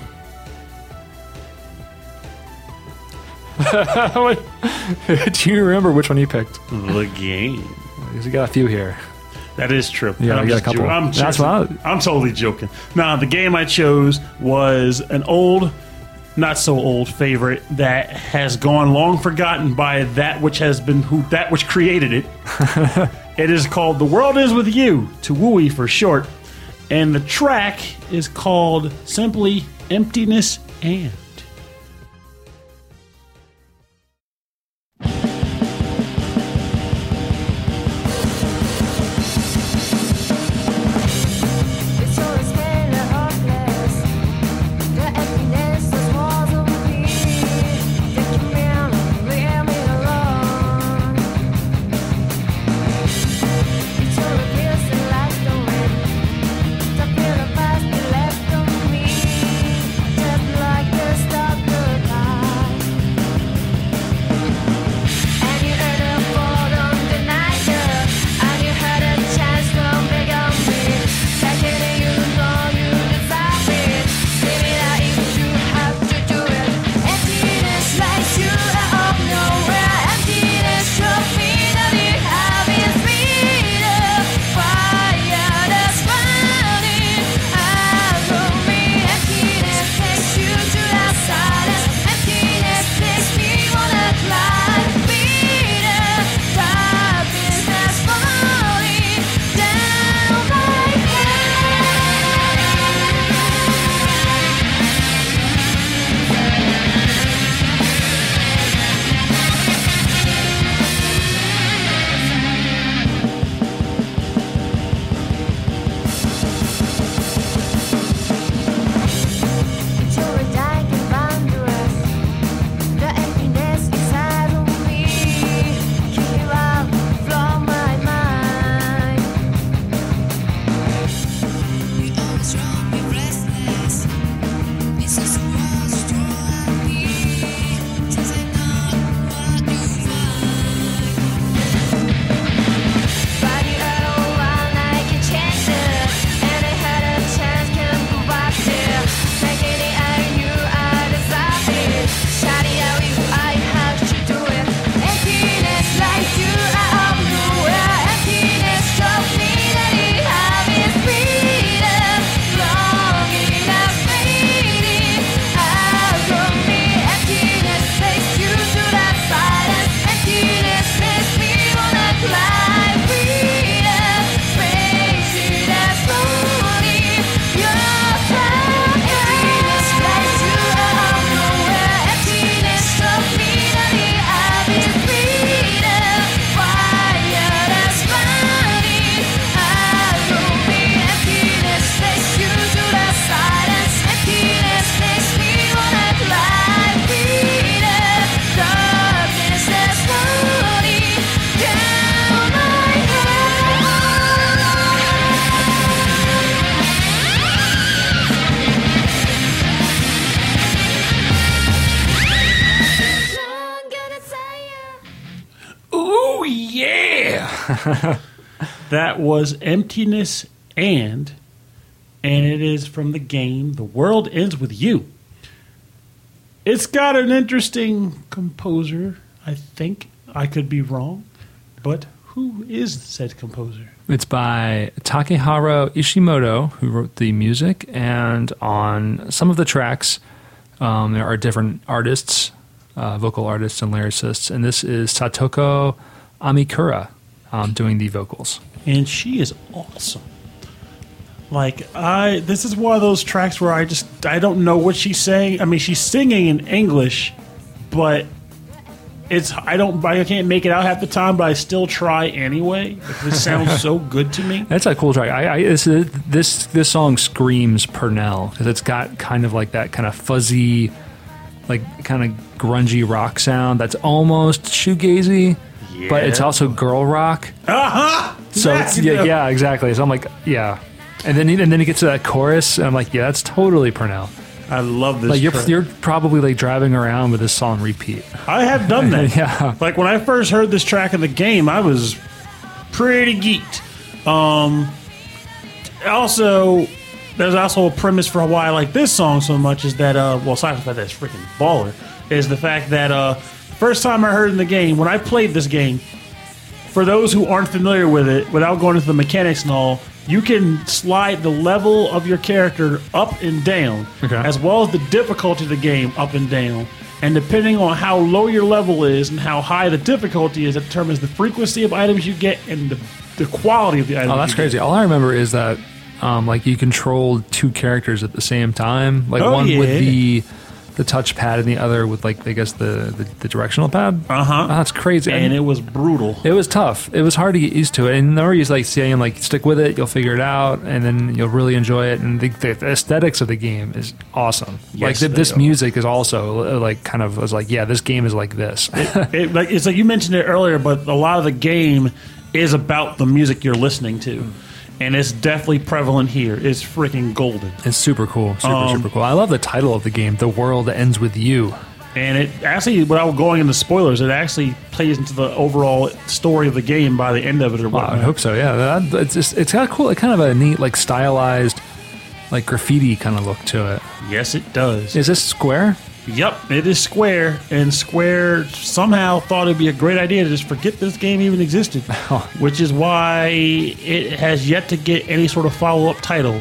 do you remember which one you picked? The game. Because we got a few here. That is true. Yeah, I'm we got a just I'm, That's what I'm totally joking. Now, the game I chose was an old, not so old favorite that has gone long forgotten by that which has been who that which created it. it is called "The World Is With You," to Wooey for short, and the track is called simply "Emptiness and." that was Emptiness and, and it is from the game The World Ends With You. It's got an interesting composer, I think. I could be wrong, but who is said composer? It's by Takeharu Ishimoto, who wrote the music, and on some of the tracks, um, there are different artists, uh, vocal artists and lyricists, and this is Satoko Amikura um, doing the vocals. and she is awesome. Like I, this is one of those tracks where I just I don't know what she's saying. I mean, she's singing in English, but it's I don't I can't make it out half the time, but I still try anyway. because It sounds so good to me. That's a cool track. I, I this, this this song screams Purnell because it's got kind of like that kind of fuzzy, like kind of grungy rock sound that's almost shoegazy, but it's also girl rock. Uh huh. So it's, yeah, yeah, exactly. So I'm like, yeah, and then and then you get to that chorus, and I'm like, yeah, that's totally Purnell. I love this. Like you're track. you're probably like driving around with this song repeat. I have done that. Yeah. Like when I first heard this track in the game, I was pretty geeked. Um, also, there's also a premise for why I like this song so much is that, uh, well, aside from the fact that it's freaking baller, is the fact that uh, first time I heard in the game, when I played this game, for those who aren't familiar with it, without going into the mechanics and all, you can slide the level of your character up and down, Okay. as well as the difficulty of the game up and down. And depending on how low your level is and how high the difficulty is, it determines the frequency of items you get and the, the quality of the items. Oh, that's you get. crazy. All I remember is that um, like you controlled two characters at the same time, like Oh, one with the the touchpad and the other with like I guess the the, the directional pad. Uh-huh. Oh, that's crazy. And it was brutal. It was tough. It was hard to get used to it. And the you like saying like stick with it, you'll figure it out, and then you'll really enjoy it. And the, the aesthetics of the game is awesome. like Yes, th- they this are. music is also uh, like kind of was like yeah, this game is like this. it, like it's like you mentioned it earlier, but a lot of the game is about the music you're listening to, and it's definitely prevalent here. It's freaking golden, it's super cool, super Um, super cool. I love the title of the game. The world ends with you. and it actually, without going into spoilers, it actually plays into the overall story of the game by the end of it. Or Wow, I hope so. Yeah, that, it's just it's got a cool, kind of a neat like stylized, like graffiti kind of look to it. Yes, it does. Is this square? Yep, it is Square, and Square somehow thought it'd be a great idea to just forget this game even existed, which is why it has yet to get any sort of follow up title.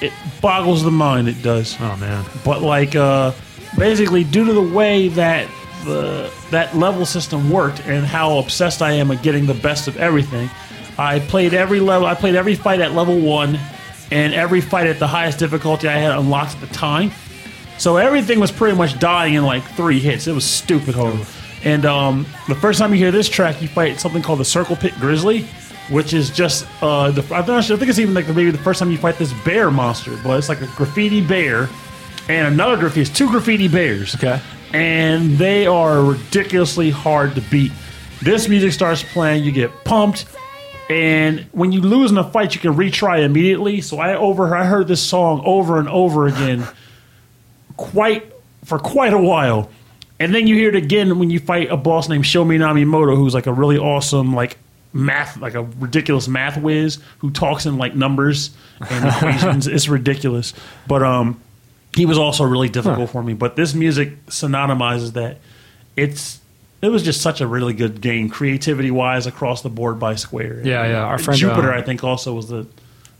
It boggles the mind, it does. Oh man, But like, uh, basically, due to the way that the that level system worked and how obsessed I am at getting the best of everything, I played every level. I played every fight at level one, and every fight at the highest difficulty I had unlocked at the time. So everything was pretty much dying in like three hits. It was stupid hard. And um, the first time you hear this track, you fight something called the Circle Pit Grizzly, which is just uh, the, I'm not sure, I think it's even like maybe the first time you fight this bear monster, but it's like a graffiti bear and another graffiti. It's two graffiti bears. Okay. And they are ridiculously hard to beat. This music starts playing, you get pumped, and when you lose in a fight, you can retry immediately. So I over I heard this song over and over again, quite for quite a while. And then you hear it again when you fight a boss named Sho Minamimoto, who's like a really awesome like math, like a ridiculous math whiz who talks in like numbers and equations. It's ridiculous, but um, he was also really difficult for me. But this music synonymizes that. It's it was just such a really good game, creativity wise across the board by Square. Yeah, yeah. Our friend, Jupiter, uh, I think, also was the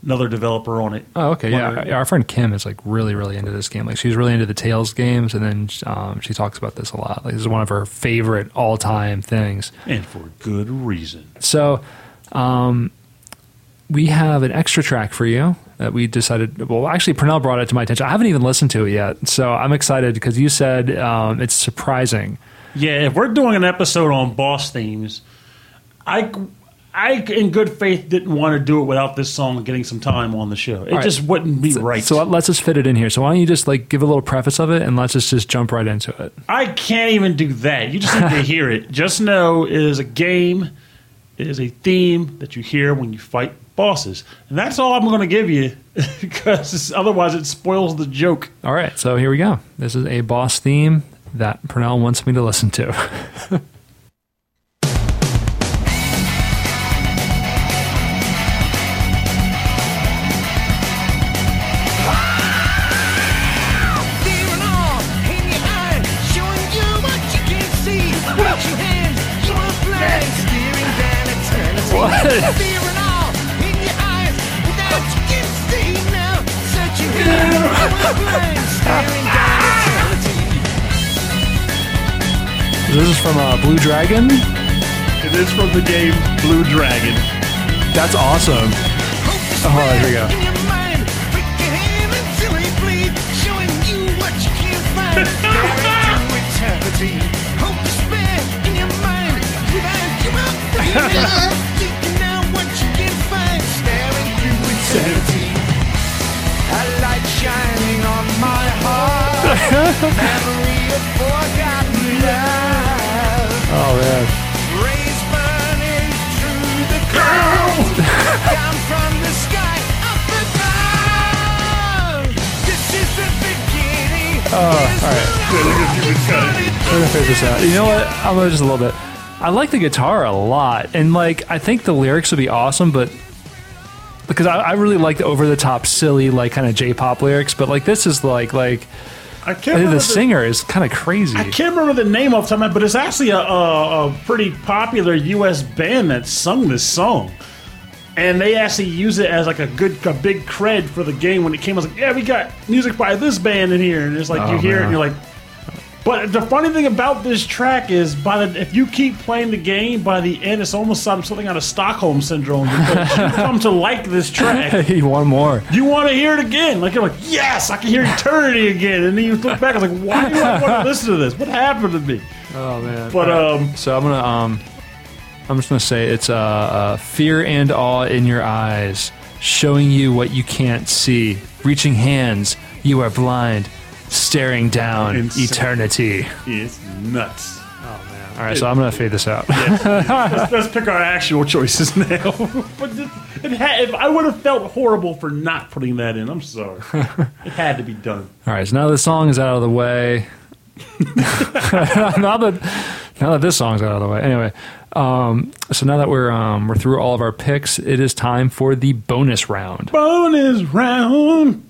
another developer on it. Oh, okay. Yeah. Yeah, Our friend Kim is like really, really into this game. Like she's really into the Tales games, and then um, she talks about this a lot. Like this is one of her favorite all-time things. and for good reason. So, um, we have an extra track for you that we decided. Well, actually, Pernell brought it to my attention. I haven't even listened to it yet, so I'm excited because you said um, it's surprising. Yeah, if we're doing an episode on boss themes, I, I in good faith didn't want to do it without this song getting some time on the show. It right. just wouldn't be right. So let's just fit it in here. So why don't you just like give a little preface of it, and let's just just jump right into it. I can't even do that. You just need to hear it. Just know it is a game. It is a theme that you hear when you fight bosses, and that's all I'm going to give you because otherwise it spoils the joke. All right, so here we go. This is a boss theme that Pernell wants me to listen to. This is from uh, Blue Dragon. It is from the game Blue Dragon. That's awesome. Oh, here we go. Oh, the beginning. Oh, all right. We're gonna figure this out. You know what? I'm gonna just a little bit. I like the guitar a lot, and like I think the lyrics would be awesome, but because I, I really like the over the top, silly, like kind of J-pop lyrics, but like this is like like I can't I think the the, singer is kind of crazy. I can't remember the name off the top of my head, but it's actually a, a, a pretty popular U.S. band that sung this song. And they actually use it as like a good, a big cred for the game when it came. I was like, yeah, we got music by this band in here, and it's like Oh, you hear it, and you're like. But the funny thing about this track is, by the if you keep playing the game, by the end, it's almost some- something out of Stockholm syndrome. Because you come to like this track. Hey, one more. You want to hear it again? Like you're like, yes, I can hear eternity again. And then you look back, I was like, why do I want to listen to this? What happened to me? Oh man. But um, So I'm gonna um, I'm just gonna say it's uh, uh, fear and awe in your eyes, showing you what you can't see. Reaching hands, you are blind, staring down Insane. eternity. it's nuts. Oh man! All right, so I'm gonna fade this out. let's, let's pick our actual choices now. but it, it had, if I would have felt horrible for not putting that in. I'm sorry. it had to be done. All right, so now the song is out of the way. now that now that this song's out of the way, anyway. Um, so now that we're um, we're through all of our picks, it is time for the bonus round. Bonus round.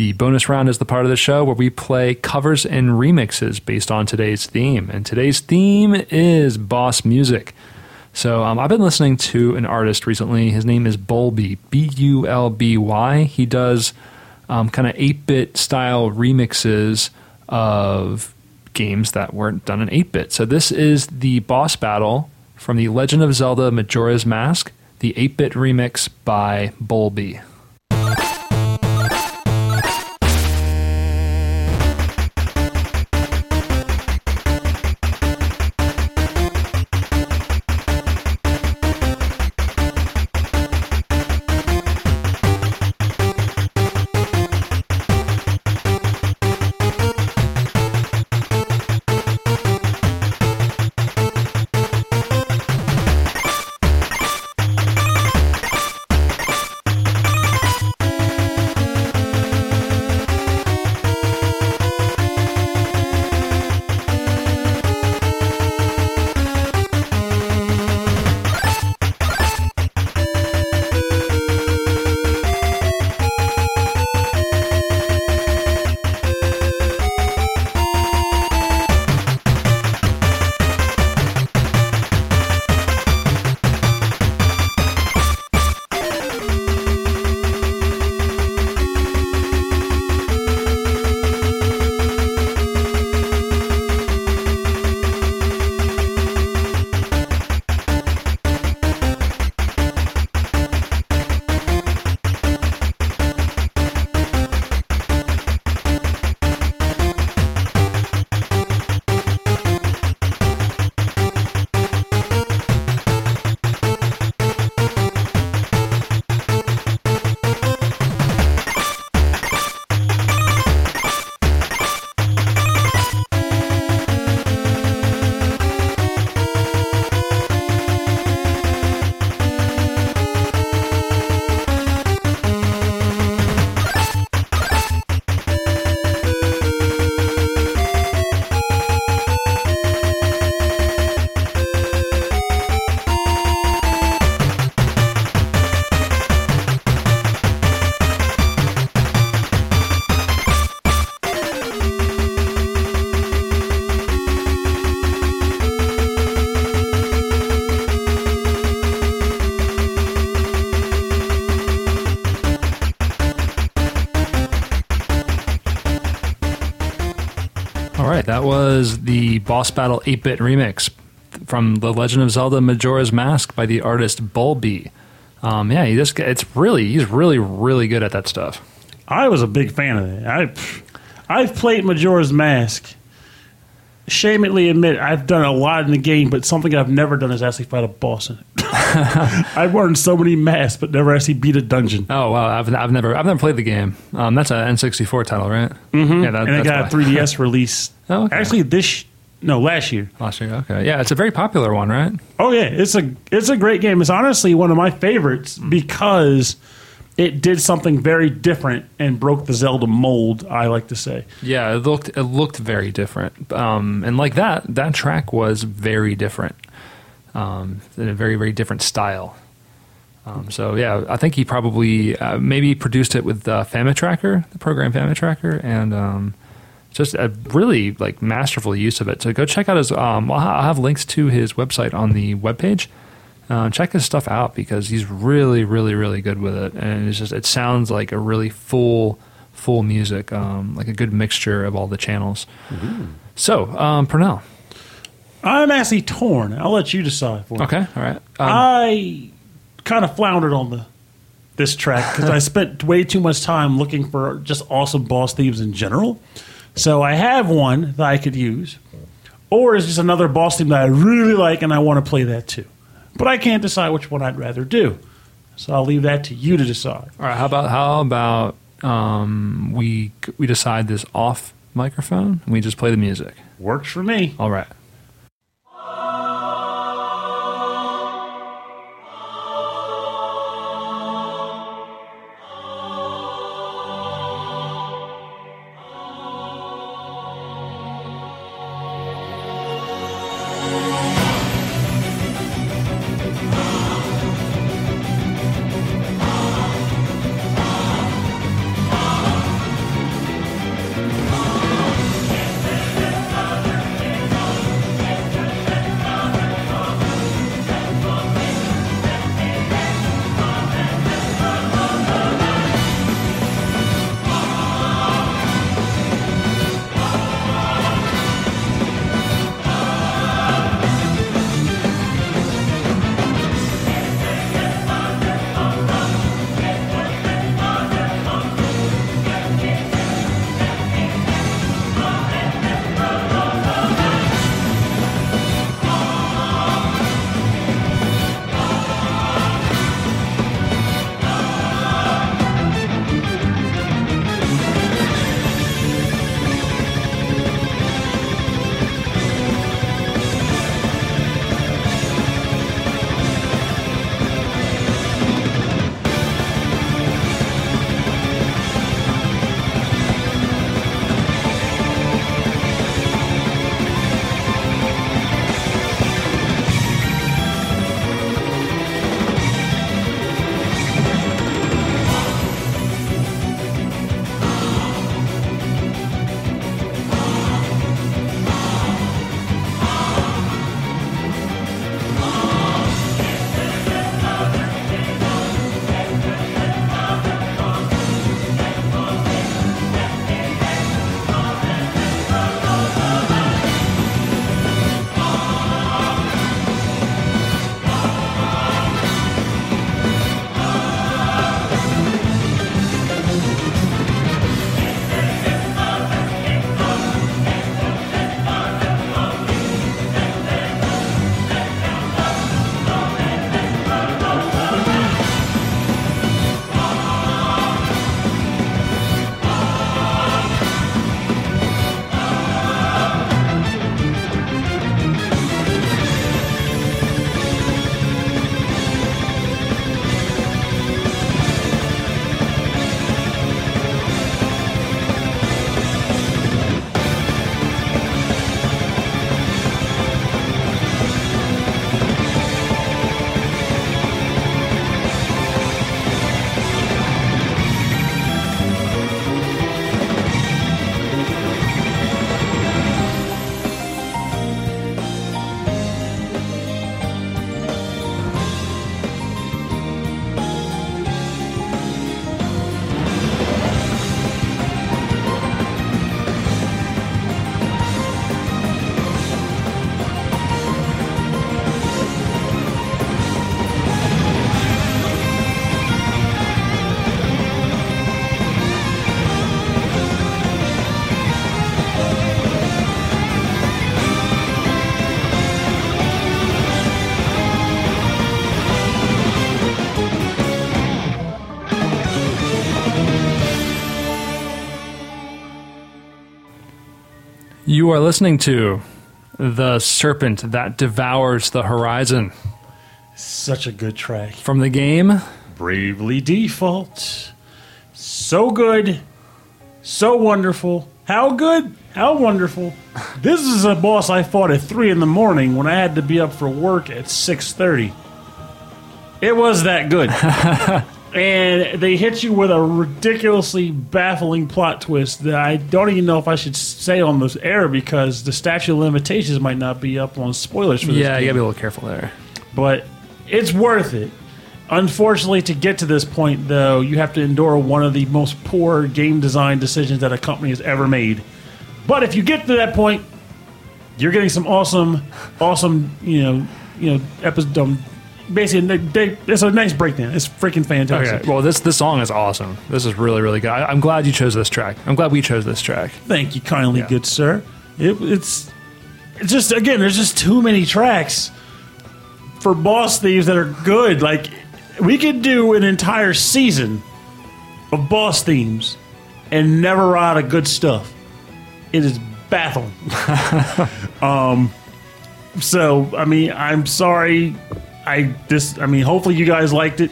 The bonus round is the part of the show where we play covers and remixes based on today's theme. And today's theme is boss music. So um, I've been listening to an artist recently. His name is Bulby, B U L B Y. He does um, kind of 8 bit style remixes of games that weren't done in 8 bit. So this is the boss battle from The Legend of Zelda Majora's Mask, the 8 bit remix by Bulby. That was the Boss Battle 8 bit remix from The Legend of Zelda Majora's Mask by the artist Bulby. Um, yeah, it's really he's really really good at that stuff. I was a big fan of it. I, I've played Majora's Mask. Shamedly admit, I've done a lot in the game, but something I've never done is actually fight a boss in it. I've worn so many masks, but never actually beat a dungeon. Oh wow, I've, I've never I've never played the game. Um, that's an N64 title, right? Mm-hmm. Yeah, that, and it got a 3DS release. Oh, okay. Actually, this no last year. last year. Okay, yeah, it's a very popular one, right? Oh yeah, it's a it's a great game. It's honestly one of my favorites because it did something very different and broke the Zelda mold. I like to say. Yeah, it looked it looked very different, um, and like that that track was very different, um, in a very very different style. Um, so yeah, I think he probably uh, maybe produced it with uh, Famitracker, the program Famitracker, and um, just a really like masterful use of it. So go check out his. Um, I'll, have links to his website on the webpage. Uh, check his stuff out because he's really, really, really good with it, and it's just it sounds like a really full, full music, um, like a good mixture of all the channels. So, um, Purnell. I'm actually torn. I'll let you decide for me. Okay, all right. Um, I kind of floundered on the this track because I spent way too much time looking for just awesome boss themes in general. So I have one that I could use, or is just another boss theme that I really like and I want to play that too. But I can't decide which one I'd rather do. So I'll leave that to you to decide. all right. How about how about um, we we decide this off microphone and we just play the music. Works for me. All right. You are listening to The Serpent That Devours the Horizon Such a good track. from the game. Bravely Default. So good. So wonderful. How good? How wonderful. This is a boss I fought at 3 in the morning when I had to be up for work at 6.30. It was that good. and they hit you with a ridiculously baffling plot twist that I don't even know if I should say on this air because the statute of limitations might not be up on spoilers for this Yeah, game you gotta be a little careful there. but it's worth it. Unfortunately, to get to this point, though, you have to endure one of the most poor game design decisions that a company has ever made. But if you get to that point, you're getting some awesome, awesome, you know, you know, episode. Um, basically, they, they, it's a nice breakdown. It's freaking fantastic. Okay, well, this this song is awesome. This is really, really good. I, I'm glad you chose this track. I'm glad we chose this track. Thank you kindly, Yeah. good sir. It, it's it's just again, there's just too many tracks for boss thieves that are good. Like we could do an entire season of boss themes and never run out of good stuff. It is baffling. um, so I mean, I'm sorry. I this I mean, hopefully you guys liked it,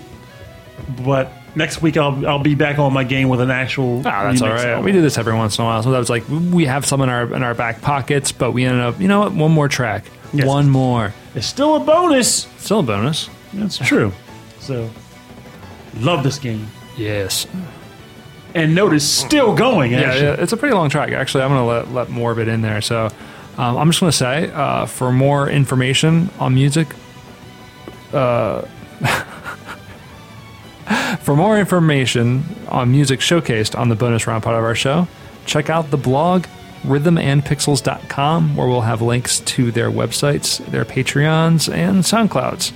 but. Next week I'll I'll be back on my game with an actual. Ah, that's all right. album. We do this every once in a while. so that was like we have some in our in our back pockets, but we ended up, you know what? One more track. Yes. One more. It's still a bonus. Still a bonus. That's true. So, love this game. Yes. And note it's still going, Yeah, actually. yeah, it's a pretty long track. Actually, I'm going to let, let more of it in there. So um, I'm just going to say uh, for more information on music, uh, for more information on music showcased on the bonus round part of our show, check out the blog rhythmandpixels.com where we'll have links to their websites, their Patreons, and SoundClouds.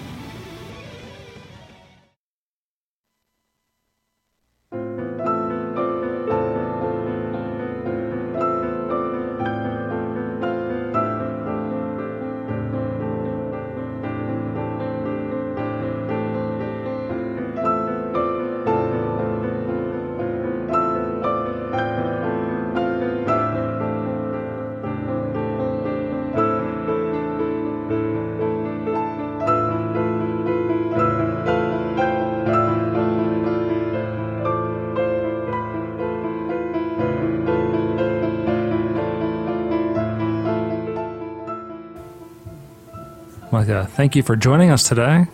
Uh, thank you for joining us today.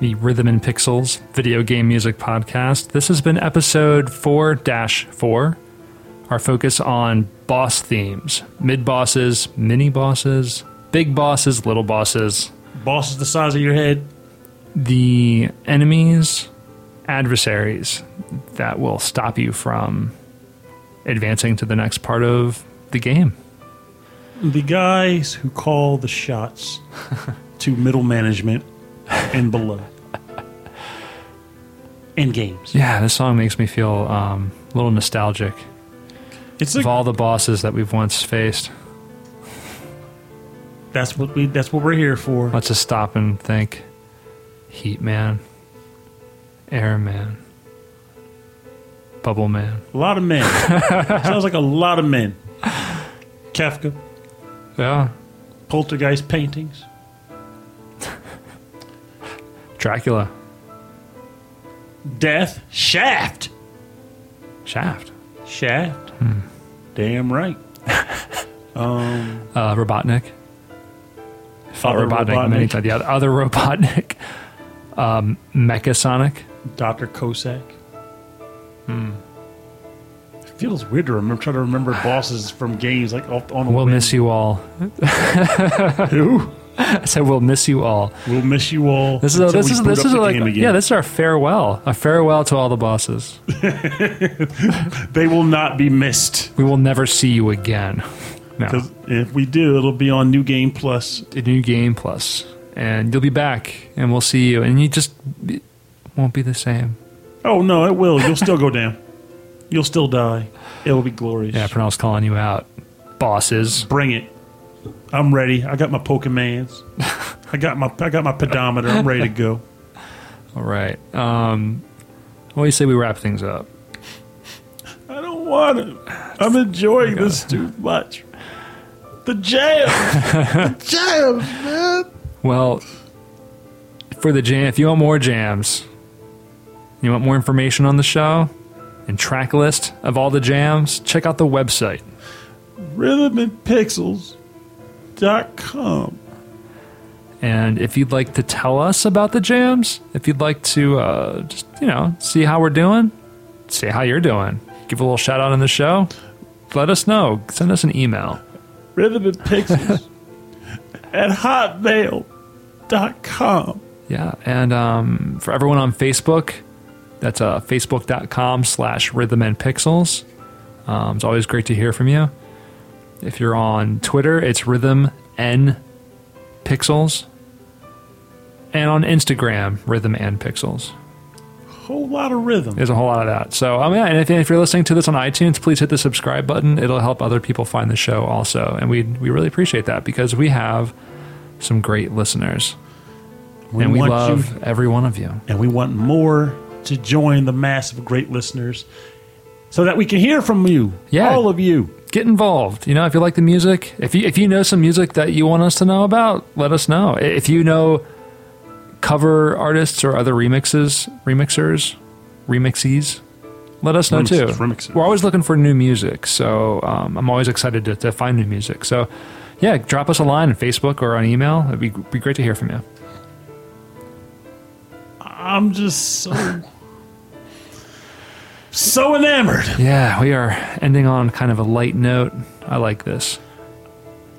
The Rhythm and Pixels video game music podcast. This has been episode 4 4, our focus on boss themes mid bosses, mini bosses, big bosses, little bosses, bosses the size of your head. the enemies, adversaries that will stop you from advancing to the next part of the game. The guys who call the shots to middle management and below. In games. Yeah, this song makes me feel um, a little nostalgic It's of all the bosses that we've once faced. that's what we that's what we're here for. Let's just stop and think. Heat Man, Air Man, Bubble Man. A lot of men. Sounds like a lot of men. Kefka, Yeah, poltergeist paintings. Dracula, Death. Shaft. Shaft, Shaft. Hmm. Damn right. uh, Robotnik. Other Robotnik, many Robotnik. times. The other, Robotnik. Um, Mechasonic. Dr. Cossack. It feels weird to remember, trying to remember bosses from games like off on We'll miss you all. Who? I said we'll miss you all. We'll miss you all. This is a, this is this is like yeah this is our farewell a farewell to all the bosses. They will not be missed. We will never see you again. No. Because if we do, it'll be on New Game Plus. a new game plus and you'll be back and we'll see you and you just it won't be the same Oh no, it will. You'll still go down. You'll still die. It will be glorious. yeah Purnell's calling you out bosses Bring it. I'm ready. I got my Pokemans. I got my I got my pedometer. I'm ready to go. all right um what do you say we wrap things up I don't want to. I'm enjoying this too much. The jam. the jam, man. Well, for the jam, if you want more jams, you want more information on the show and track list of all the jams, check out the website. Rhythmandpixels.com. And if you'd like to tell us about the jams, if you'd like to uh, just, you know, see how we're doing, see how you're doing, give a little shout out on the show, let us know. Send us an email. Rhythmandpixels at hotmail.com. Yeah. And um, for everyone on Facebook, that's uh, facebook.com slash rhythm and pixels. Um, it's always great to hear from you. If you're on Twitter, it's rhythm n pixels. And on Instagram, rhythm and pixels. Whole lot of rhythm. There's a whole lot of that. So, um, yeah, and if, if you're listening to this on iTunes, please hit the subscribe button. It'll help other people find the show also. And we we really appreciate that because we have some great listeners. We and we love you- every one of you. and we want more to join the mass of great listeners so that we can hear from you, Yeah. all of you. Get involved. You know, if you like the music, if you if you know some music that you want us to know about, let us know. If you know cover artists or other remixes, remixers, remixes, let us know too. Remixes, remixes. We're always looking for new music, so um, I'm always excited to, to find new music. So, yeah, drop us a line on Facebook or on email. It'd be, be great to hear from you. I'm just so so enamored. Yeah, we are ending on kind of a light note. I like this.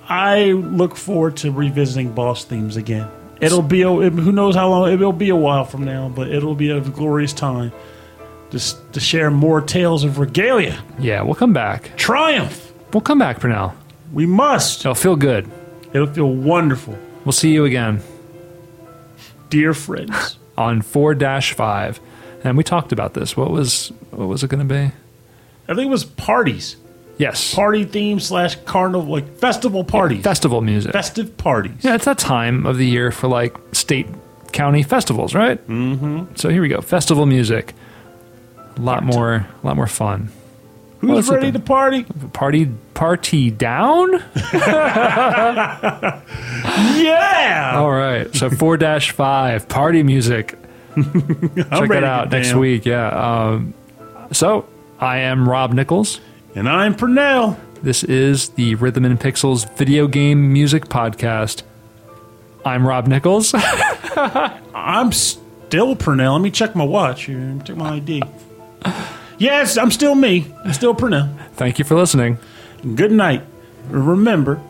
I look forward to revisiting boss themes again. It'll be a, who knows how long it'll be a while from now, but it'll be a glorious time just to share more tales of regalia, Yeah, we'll come back. triumph. We'll come back, Purnell. We must. It'll feel good. It'll feel wonderful, We'll see you again. dear friends. On 4-5 and we talked about this. What was what was it going to be? I think it was parties, yes. Party theme slash carnival, like festival parties, festival music. Festive parties. yeah it's that time of the year for like state county festivals right? Mm-hmm. so here we go. Festival music. A lot more a lot more fun Who's it ready to party? party party down Yeah, all right so 4-5 party music check that out next down. week yeah um, so i am rob nichols And I'm Purnell. This is the Rhythm and Pixels video game music podcast. I'm Rob Nichols. I'm still Purnell. Let me check my watch here. Check my ID. Yes, I'm still me. I'm still Purnell. Thank you for listening. Good night. Remember,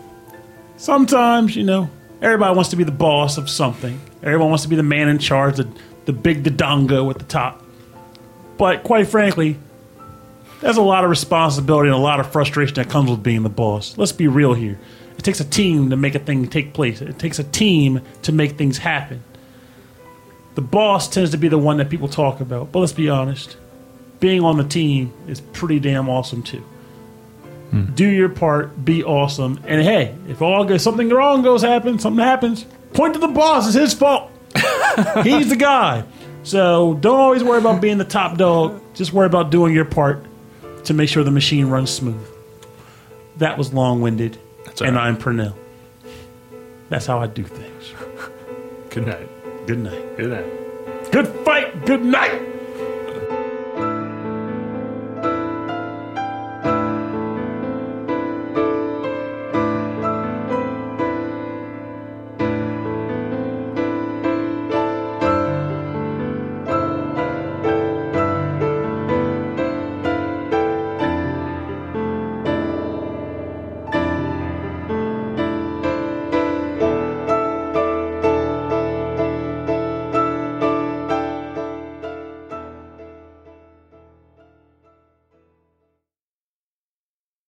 sometimes, you know, everybody wants to be the boss of something. Everyone wants to be the man in charge, the, the big dodongo at the top. But quite frankly, there's a lot of responsibility and a lot of frustration that comes with being the boss. Let's be real here. It takes a team to make a thing take place. It takes a team to make things happen. The boss tends to be the one that people talk about. But let's be honest, being on the team is pretty damn awesome too hmm. do your part, be awesome, and hey, if all goes something wrong goes happen, something happens, point to the boss. It's his fault. He's the guy. So don't always worry about being the top dog. Just worry about doing your part to make sure the machine runs smooth. That was long winded, all and right. I'm Purnell. That's how I do things. Good night. Good night. Good night. Good fight. Good night.